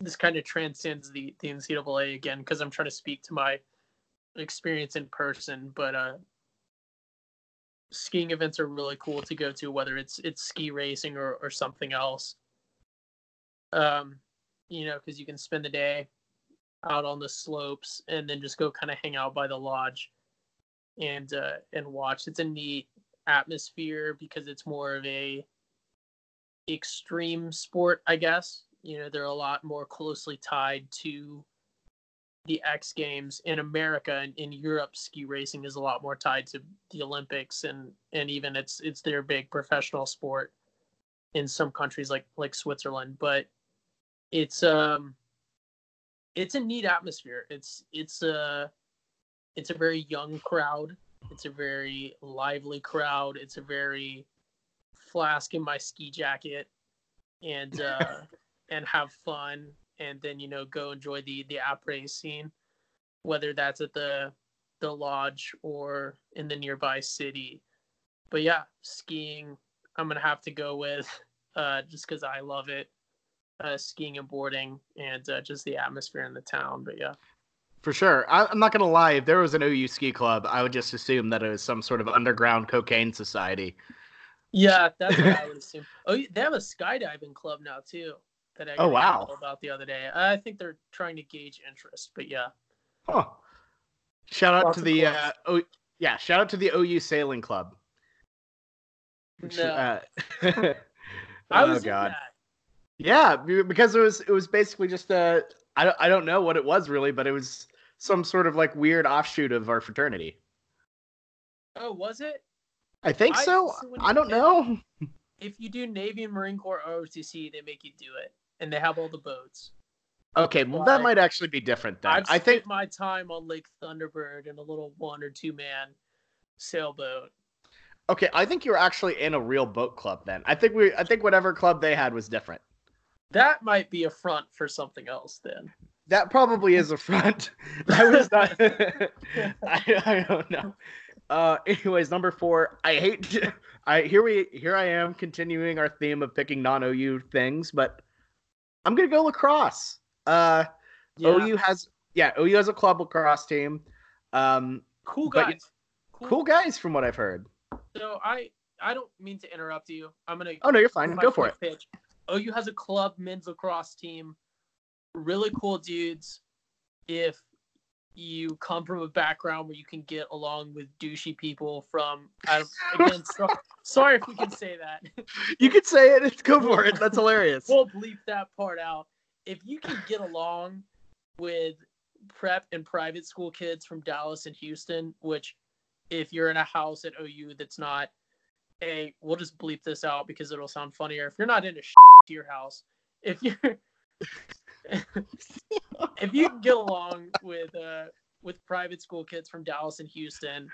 S3: this kind of transcends the the NCAA again because I'm trying to speak to my experience in person, but uh, skiing events are really cool to go to, whether it's it's ski racing or or something else. Um, you know, because you can spend the day out on the slopes and then just go kind of hang out by the lodge and uh, and watch. It's a neat atmosphere because it's more of a extreme sport, I guess. You know, they're a lot more closely tied to the X Games in America and in Europe, ski racing is a lot more tied to the Olympics and and even it's it's their big professional sport in some countries like like Switzerland. But it's um it's a neat atmosphere. It's it's a it's a very young crowd. It's a very lively crowd. It's a very flask in my ski jacket and uh and have fun and then you know go enjoy the the après scene whether that's at the the lodge or in the nearby city. But yeah skiing i'm gonna have to go with uh just because i love it uh skiing and boarding and uh, just the atmosphere in the town. But yeah
S1: for sure I, i'm not gonna lie if there was an ou ski club i would just assume that it was some sort of underground cocaine society
S3: yeah that's what i would assume oh they have a skydiving club now too that I
S1: oh wow
S3: about the other day. I think they're trying to gauge interest, but yeah.
S1: Huh. Shout out Lots to the uh, oh yeah, shout out to the OU Sailing Club.
S3: No. Uh, I oh, was God.
S1: Yeah, because it was it was basically just a I don't I don't know what it was really, but it was some sort of like weird offshoot of our fraternity.
S3: Oh, was it?
S1: I think I, so. so I don't know.
S3: If you do Navy and Marine Corps OTC, they make you do it and they have all the boats.
S1: Okay, well that might actually be different then.
S3: I've
S1: I think
S3: my time on Lake Thunderbird in a little one or two man sailboat.
S1: Okay, I think you're actually in a real boat club then. I think we I think whatever club they had was different.
S3: That might be a front for something else then.
S1: That probably is a front. I was not I, I don't know. Uh anyways, number 4, I hate I here we here I am continuing our theme of picking non OU things, but I'm gonna go lacrosse. Uh, yeah. OU has yeah, OU has a club lacrosse team. Um,
S3: cool guys.
S1: Cool. cool. guys from what I've heard.
S3: So I I don't mean to interrupt you. I'm gonna.
S1: Oh no, you're fine. Go for it.
S3: Pitch. OU has a club men's lacrosse team. Really cool dudes. If you come from a background where you can get along with douchey people from I again so, sorry if we can say that.
S1: You could say it. Go for it. That's hilarious.
S3: We'll bleep that part out. If you can get along with prep and private school kids from dallas and houston which if you're in a house at ou that's not a we'll just bleep this out because it'll sound funnier. If you're not into to your house if you're if you get along with uh with private school kids from Dallas and Houston,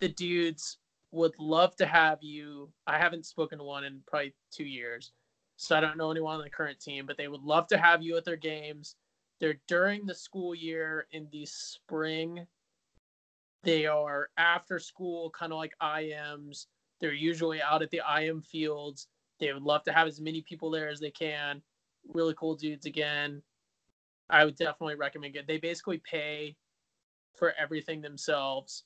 S3: the dudes would love to have you. I haven't spoken to one in probably two years, so I don't know anyone on the current team, but they would love to have you at their games. They're during the school year in the spring. They are after school, kind of like IMs. They're usually out at the IM fields. They would love to have as many people there as they can really cool dudes again. I would definitely recommend it. They basically pay for everything themselves.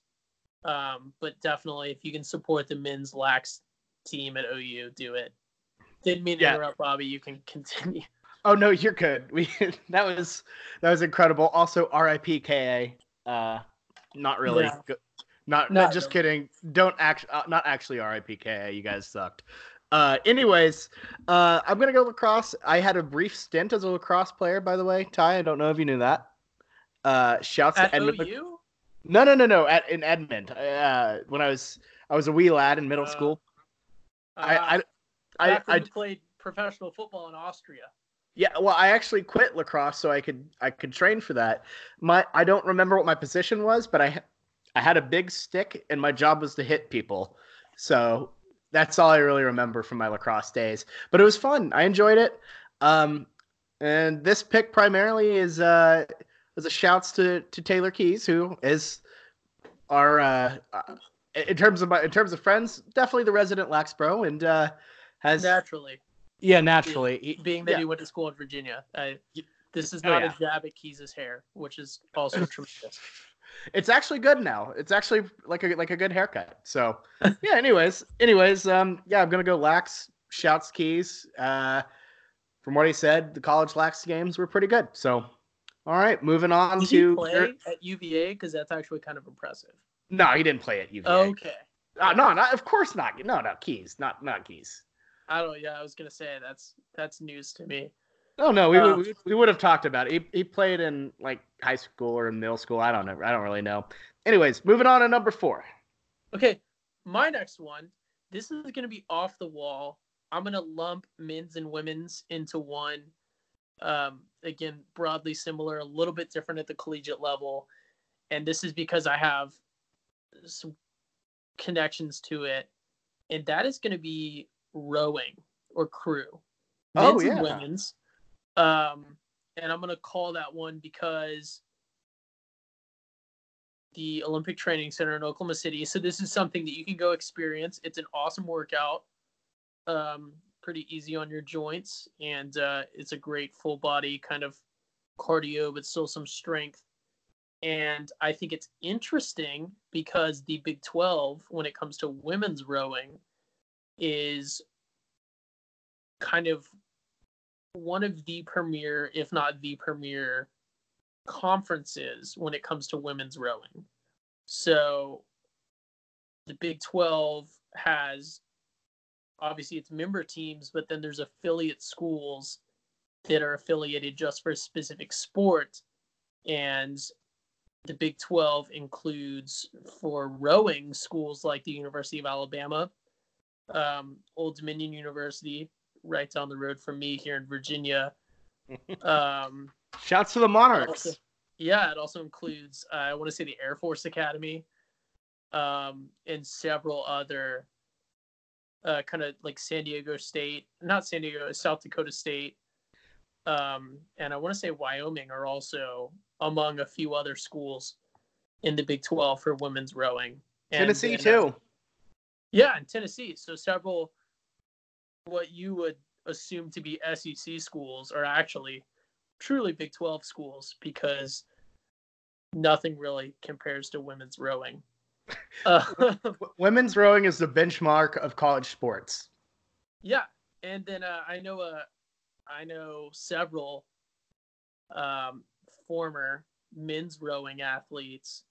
S3: Um, but definitely, if you can support the men's lax team at OU, do it. Didn't mean to yeah. interrupt, Bobby. You can continue.
S1: Oh no, you're good. We that was that was incredible. Also, R.I.P. Ka. Uh, not really. Yeah. Not, not, not just really. kidding. Don't act. Uh, not actually R.I.P. Ka. You guys sucked. Uh, anyways, uh, I'm gonna go lacrosse. I had a brief stint as a lacrosse player, by the way. Ty, I don't know if you knew that. Uh, shouts
S3: at
S1: to Edmond.
S3: OU?
S1: No, no, no, no. At in Edmond, uh, when I was I was a wee lad in middle uh, school. I I
S3: I, I, I played professional football in Austria.
S1: Yeah, well, I actually quit lacrosse so I could I could train for that. My I don't remember what my position was, but I I had a big stick and my job was to hit people. So that's all I really remember from my lacrosse days. But it was fun. I enjoyed it. Um, and this pick primarily is uh, is a shouts to to Taylor Keys, who is our uh, uh, in terms of in terms of friends, definitely the resident Lax bro, and uh, has
S3: naturally.
S1: Yeah, naturally.
S3: Being, being that yeah. he went to school in Virginia, I, this is oh, not oh, yeah. a jab at Keys' hair, which is also tremendous.
S1: It's actually good now. It's actually like a like a good haircut. So yeah. Anyways, anyways, um, yeah, I'm gonna go lax. Shouts keys. Uh, from what he said, the college lax games were pretty good. So, all right, moving on
S3: Did
S1: to
S3: he play at UVA because that's actually kind of impressive.
S1: No, he didn't play at UVA.
S3: Okay.
S1: Uh, no, not of course not. No, no, keys, not not keys.
S3: I don't. Yeah, I was gonna say that's that's news to me.
S1: Oh no, we, uh, we, we would have talked about it. He, he played in like high school or in middle school. I don't know. I don't really know. Anyways, moving on to number four.
S3: Okay, my next one. This is going to be off the wall. I'm going to lump men's and women's into one. Um, again, broadly similar, a little bit different at the collegiate level, and this is because I have some connections to it, and that is going to be rowing or crew.
S1: Oh, men's oh yeah. And
S3: women's. Um, and I'm gonna call that one because the Olympic Training Center in Oklahoma City. So this is something that you can go experience. It's an awesome workout, um, pretty easy on your joints, and uh, it's a great full body kind of cardio, but still some strength. And I think it's interesting because the Big 12, when it comes to women's rowing, is kind of one of the premier, if not the premier, conferences when it comes to women's rowing. So the Big 12 has obviously its member teams, but then there's affiliate schools that are affiliated just for a specific sport. And the Big 12 includes for rowing schools like the University of Alabama, um, Old Dominion University, right down the road from me here in Virginia. Um,
S1: Shouts to the Monarchs.
S3: Also, yeah, it also includes uh, I want to say the Air Force Academy, um, and several other uh, kind of like San Diego State, not San Diego, South Dakota State, um, and I want to say Wyoming are also among a few other schools in the Big 12 for women's rowing.
S1: And, Tennessee and, uh, too.
S3: Yeah, in Tennessee. So several what you would assume to be SEC schools are actually truly Big 12 schools because nothing really compares to women's rowing.
S1: Uh, women's rowing is the benchmark of college sports.
S3: Yeah, and then uh, I know uh, I know several um, former men's rowing athletes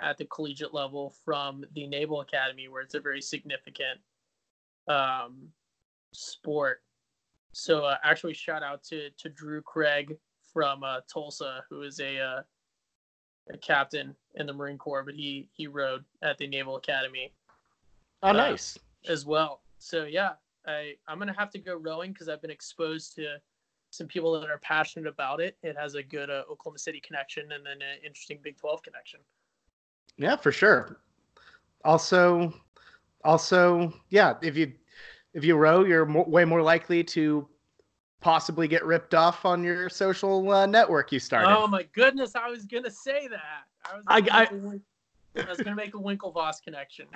S3: at the collegiate level from the Naval Academy, where it's a very significant um, sport. So uh, actually, shout out to to Drew Craig from uh, Tulsa, who is a uh, a captain in the Marine Corps, but he he rowed at the Naval Academy.
S1: Oh, uh, nice.
S3: As well. So yeah, I I'm gonna have to go rowing because I've been exposed to some people that are passionate about it. It has a good uh, Oklahoma City connection and then an interesting Big 12 connection.
S1: Yeah, for sure. Also, also, yeah, if you if you row, you're more, way more likely to possibly get ripped off on your social uh, network you started.
S3: Oh my goodness, I was gonna say that. I was gonna, I, I, a, I was gonna make a Winklevoss connection.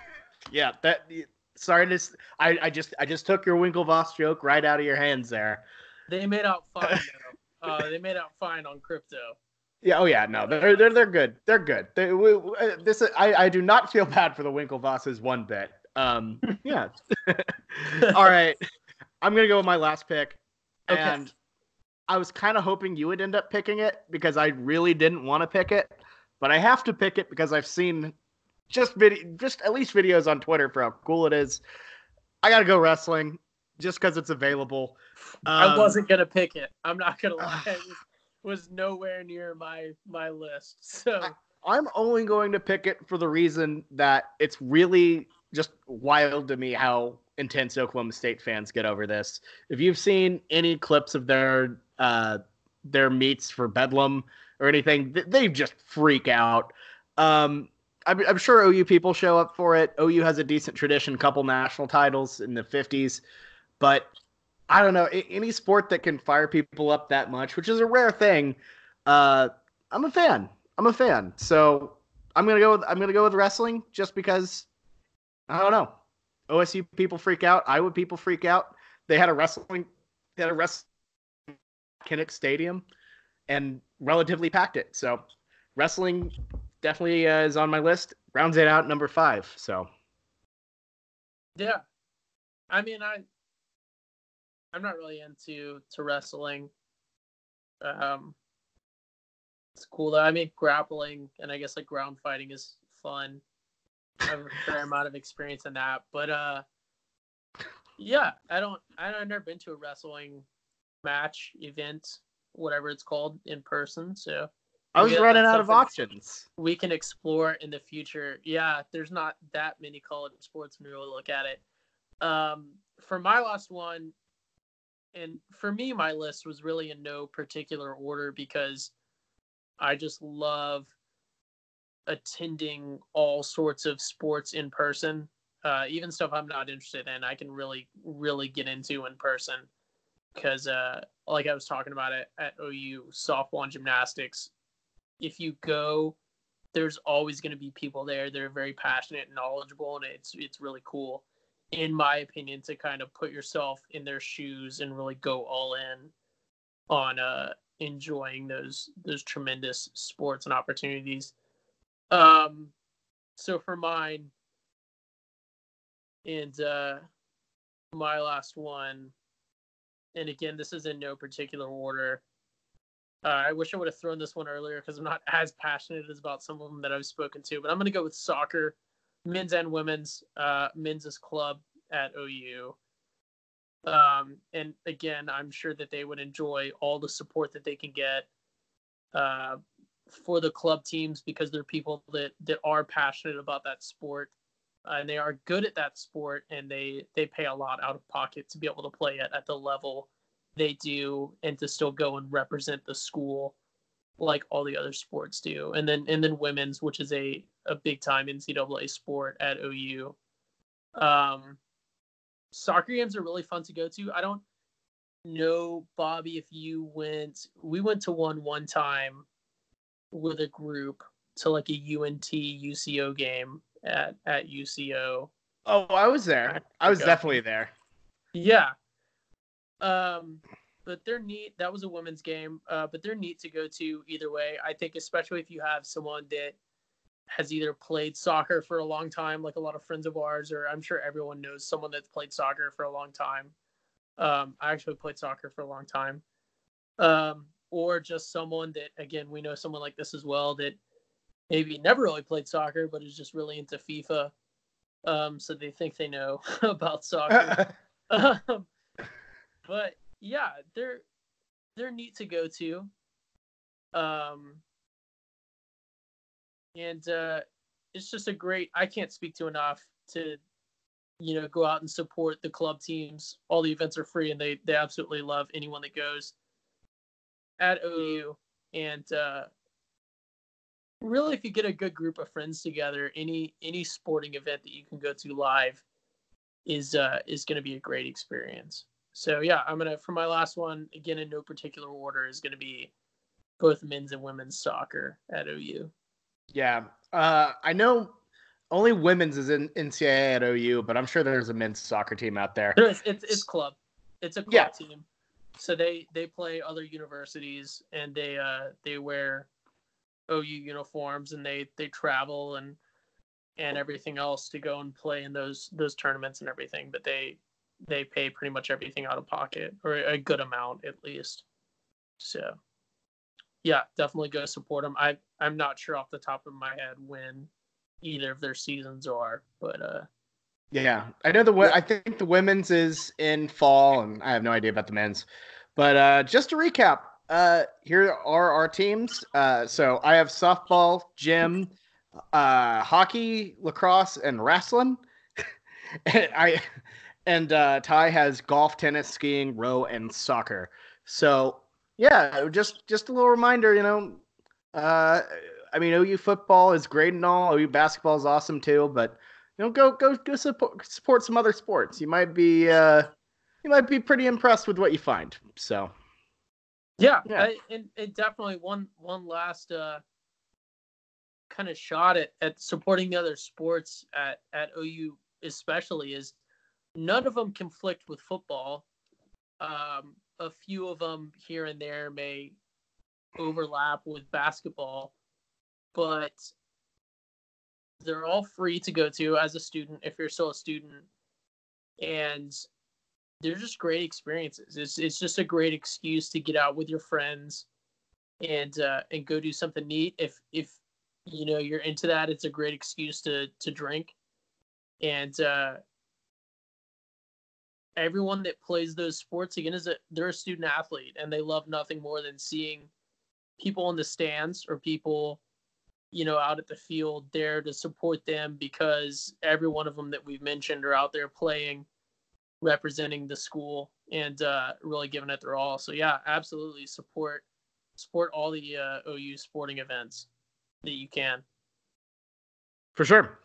S1: yeah, that. Sorry to. I, I just I just took your Winklevoss joke right out of your hands there.
S3: They made out fine. uh, they made out fine on crypto.
S1: Yeah. Oh yeah. No, they're they're they're good. They're good. They, we, this I I do not feel bad for the Winklevosses one bit. Um, yeah. All right. I'm gonna go with my last pick. Okay. And I was kind of hoping you would end up picking it because I really didn't want to pick it, but I have to pick it because I've seen just video, just at least videos on Twitter for how cool it is. I gotta go wrestling just because it's available.
S3: Um, I wasn't gonna pick it. I'm not gonna lie. it was nowhere near my my list. So
S1: I, I'm only going to pick it for the reason that it's really just wild to me how intense Oklahoma State fans get over this. If you've seen any clips of their uh, their meets for Bedlam or anything, they just freak out. Um, I'm, I'm, sure OU people show up for it. OU has a decent tradition, couple national titles in the 50s, but I don't know any sport that can fire people up that much, which is a rare thing. Uh, I'm a fan. I'm a fan. So I'm gonna go with I'm gonna go with wrestling just because I don't know. OSU people freak out. Iowa people freak out. They had a wrestling, they had a wrestling Kinnick Stadium, and relatively packed it. So wrestling definitely uh, is on my list. Rounds it out number five. So
S3: yeah, I mean I I'm not really into to wrestling. Um, it's cool though. I mean grappling and I guess like ground fighting is fun. I have a fair amount of experience in that. But uh, yeah, I don't. I don't, I've never been to a wrestling match event, whatever it's called, in person. So
S1: I was running out of options.
S3: we can explore in the future. Yeah, there's not that many college sports when you really look at it. Um, for my last one, and for me, my list was really in no particular order because I just love attending all sorts of sports in person. Uh, even stuff I'm not interested in, I can really, really get into in person. Because, uh, like I was talking about it at OU, softball and gymnastics, if you go there's always going to be people there that are very passionate and knowledgeable and it's it's really cool in my opinion to kind of put yourself in their shoes and really go all in on uh enjoying those those tremendous sports and opportunities um so for mine and uh my last one and again this is in no particular order uh, I wish I would have thrown this one earlier because I'm not as passionate as about some of them that I've spoken to. But I'm going to go with soccer, men's and women's. Uh, men's club at OU. Um, and again, I'm sure that they would enjoy all the support that they can get uh, for the club teams because they're people that that are passionate about that sport uh, and they are good at that sport and they they pay a lot out of pocket to be able to play it at the level they do and to still go and represent the school like all the other sports do. And then and then women's, which is a, a big time NCAA sport at OU. Um, soccer games are really fun to go to. I don't know, Bobby, if you went we went to one one time with a group to like a UNT UCO game at at UCO.
S1: Oh, I was there. I was definitely there.
S3: Yeah. Um, but they're neat. That was a women's game. Uh, but they're neat to go to either way. I think, especially if you have someone that has either played soccer for a long time, like a lot of friends of ours, or I'm sure everyone knows someone that's played soccer for a long time. Um, I actually played soccer for a long time. Um, or just someone that, again, we know someone like this as well that maybe never really played soccer, but is just really into FIFA. Um, so they think they know about soccer. um, but yeah, they're they're neat to go to. Um, and uh, it's just a great. I can't speak to enough to, you know, go out and support the club teams. All the events are free, and they they absolutely love anyone that goes at OU. And uh, really, if you get a good group of friends together, any any sporting event that you can go to live is uh, is going to be a great experience. So yeah, I'm gonna for my last one again in no particular order is gonna be both men's and women's soccer at OU.
S1: Yeah. Uh, I know only women's is in NCAA at OU, but I'm sure there's a men's soccer team out there.
S3: Is it's it's club. It's a club
S1: Yeah.
S3: team. So they they play other universities and they uh they wear OU uniforms and they they travel and and everything else to go and play in those those tournaments and everything. But they they pay pretty much everything out of pocket or a good amount at least. So yeah, definitely go support them. I I'm not sure off the top of my head when either of their seasons are, but uh
S1: Yeah, I know the I think the women's is in fall, and I have no idea about the men's. But uh, just to recap, uh, here are our teams. Uh, so I have softball, gym, uh, hockey, lacrosse, and wrestling. and I and uh, Ty has golf, tennis, skiing, row, and soccer. So yeah, just just a little reminder, you know. Uh, I mean, OU football is great and all. OU basketball is awesome too, but you know, go go go support support some other sports. You might be uh, you might be pretty impressed with what you find. So
S3: Yeah,
S1: Yeah.
S3: I, and, and definitely one one last uh, kind of shot at, at supporting the other sports at, at OU especially is none of them conflict with football. Um, a few of them here and there may overlap with basketball, but they're all free to go to as a student if you're still a student, and they're just great experiences. It's it's just a great excuse to get out with your friends and uh, and go do something neat. If if you know you're into that, it's a great excuse to to drink. And uh, everyone that plays those sports again is a they're a student athlete and they love nothing more than seeing people in the stands or people you know out at the field there to support them because every one of them that we've mentioned are out there playing representing the school and uh, really giving it their all so yeah absolutely support support all the uh, ou sporting events that you can
S1: for sure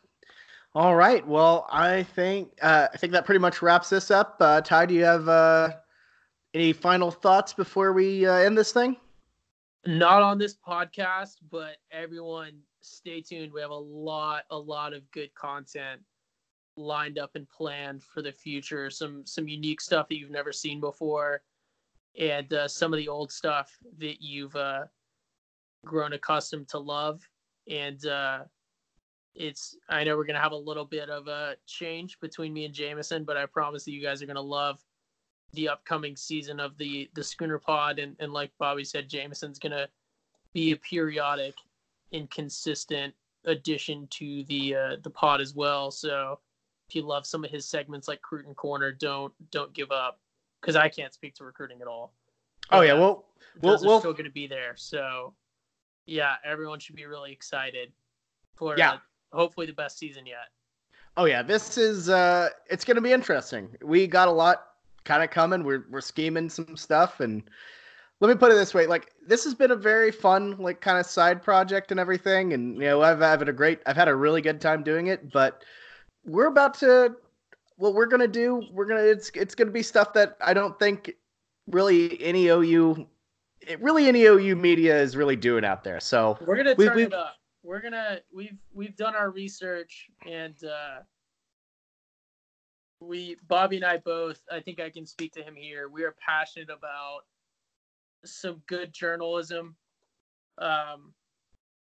S1: all right. Well, I think uh, I think that pretty much wraps this up. Uh, Ty, do you have uh, any final thoughts before we uh, end this thing?
S3: Not on this podcast, but everyone, stay tuned. We have a lot, a lot of good content lined up and planned for the future. Some some unique stuff that you've never seen before, and uh, some of the old stuff that you've uh, grown accustomed to love. And uh, it's I know we're gonna have a little bit of a change between me and Jameson, but I promise that you guys are gonna love the upcoming season of the the Schooner Pod, and and like Bobby said, Jameson's gonna be a periodic and consistent addition to the uh, the pod as well. So if you love some of his segments like Cruton Corner, don't don't give up because I can't speak to recruiting at all.
S1: Oh yeah, well,
S3: we'll, we'll still going to be there. So yeah, everyone should be really excited for
S1: yeah.
S3: Uh, hopefully the best season yet.
S1: Oh yeah, this is uh it's going to be interesting. We got a lot kind of coming. We're we're scheming some stuff and let me put it this way, like this has been a very fun like kind of side project and everything and you know, I've had a great I've had a really good time doing it, but we're about to what we're going to do, we're going to it's it's going to be stuff that I don't think really any OU really any OU media is really doing out there. So
S3: we're going to turn we, it up we're gonna we've we've done our research and uh, we Bobby and I both I think I can speak to him here. We are passionate about some good journalism. Um,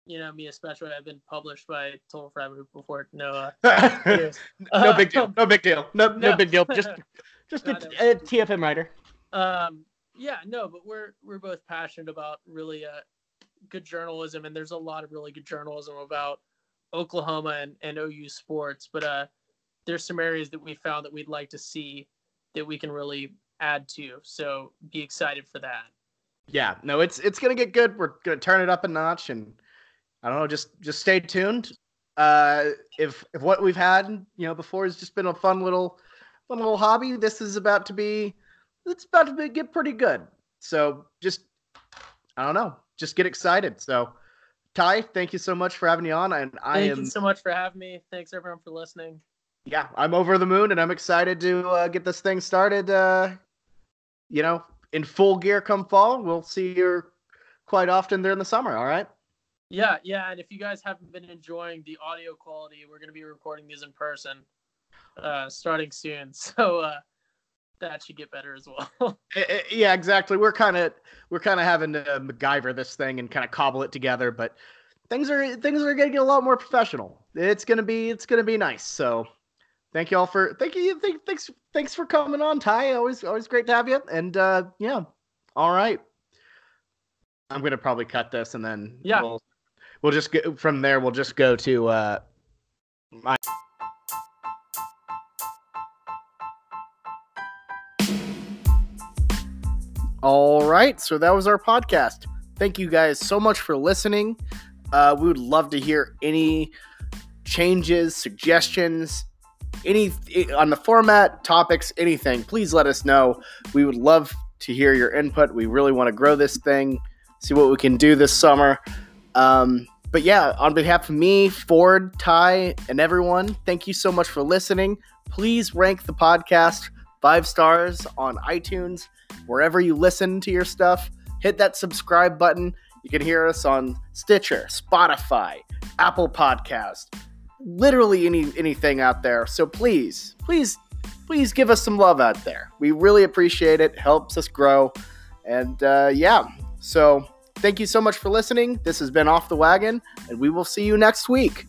S3: you know, me especially. I've been published by Total Frat before. No, uh,
S1: no big deal. No big deal. No, no, no big deal. Just, just a, a TFM writer.
S3: Um, yeah, no, but we're we're both passionate about really uh, good journalism, and there's a lot of really good journalism about Oklahoma and, and OU sports. But uh, there's some areas that we found that we'd like to see that we can really add to. So be excited for that.
S1: Yeah, no, it's it's gonna get good. We're gonna turn it up a notch, and I don't know, just just stay tuned. Uh, if if what we've had, you know, before has just been a fun little fun little hobby, this is about to be it's about to be, get pretty good. So just I don't know, just get excited. So, Ty, thank you so much for having me on. And I
S3: thank
S1: am
S3: you so much for having me. Thanks everyone for listening.
S1: Yeah, I'm over the moon, and I'm excited to uh, get this thing started. Uh, you know, in full gear come fall. We'll see you quite often during the summer. All right.
S3: Yeah, yeah, and if you guys haven't been enjoying the audio quality, we're going to be recording these in person uh, starting soon. So uh, that should get better as well.
S1: Eh, eh, yeah, exactly. We're kind of we're kind of having to MacGyver this thing and kind of cobble it together, but things are things are going to get a lot more professional. It's gonna be it's gonna be nice. So thank you all for thank you thank, thanks thanks for coming on, Ty. Always always great to have you. And uh, yeah, all right. I'm gonna probably cut this and then
S3: yeah.
S1: we'll we'll just go from there. We'll just go to uh, my. All right, so that was our podcast. Thank you guys so much for listening. Uh, we would love to hear any changes, suggestions, any on the format, topics, anything. Please let us know. We would love to hear your input. We really want to grow this thing, see what we can do this summer. Um, but yeah, on behalf of me, Ford, Ty, and everyone, thank you so much for listening. Please rank the podcast five stars on iTunes wherever you listen to your stuff. Hit that subscribe button. You can hear us on Stitcher, Spotify, Apple Podcast, literally any anything out there. So please, please, please give us some love out there. We really appreciate it. Helps us grow. And uh, yeah, so thank you so much for listening. This has been Off the Wagon, and we will see you next week.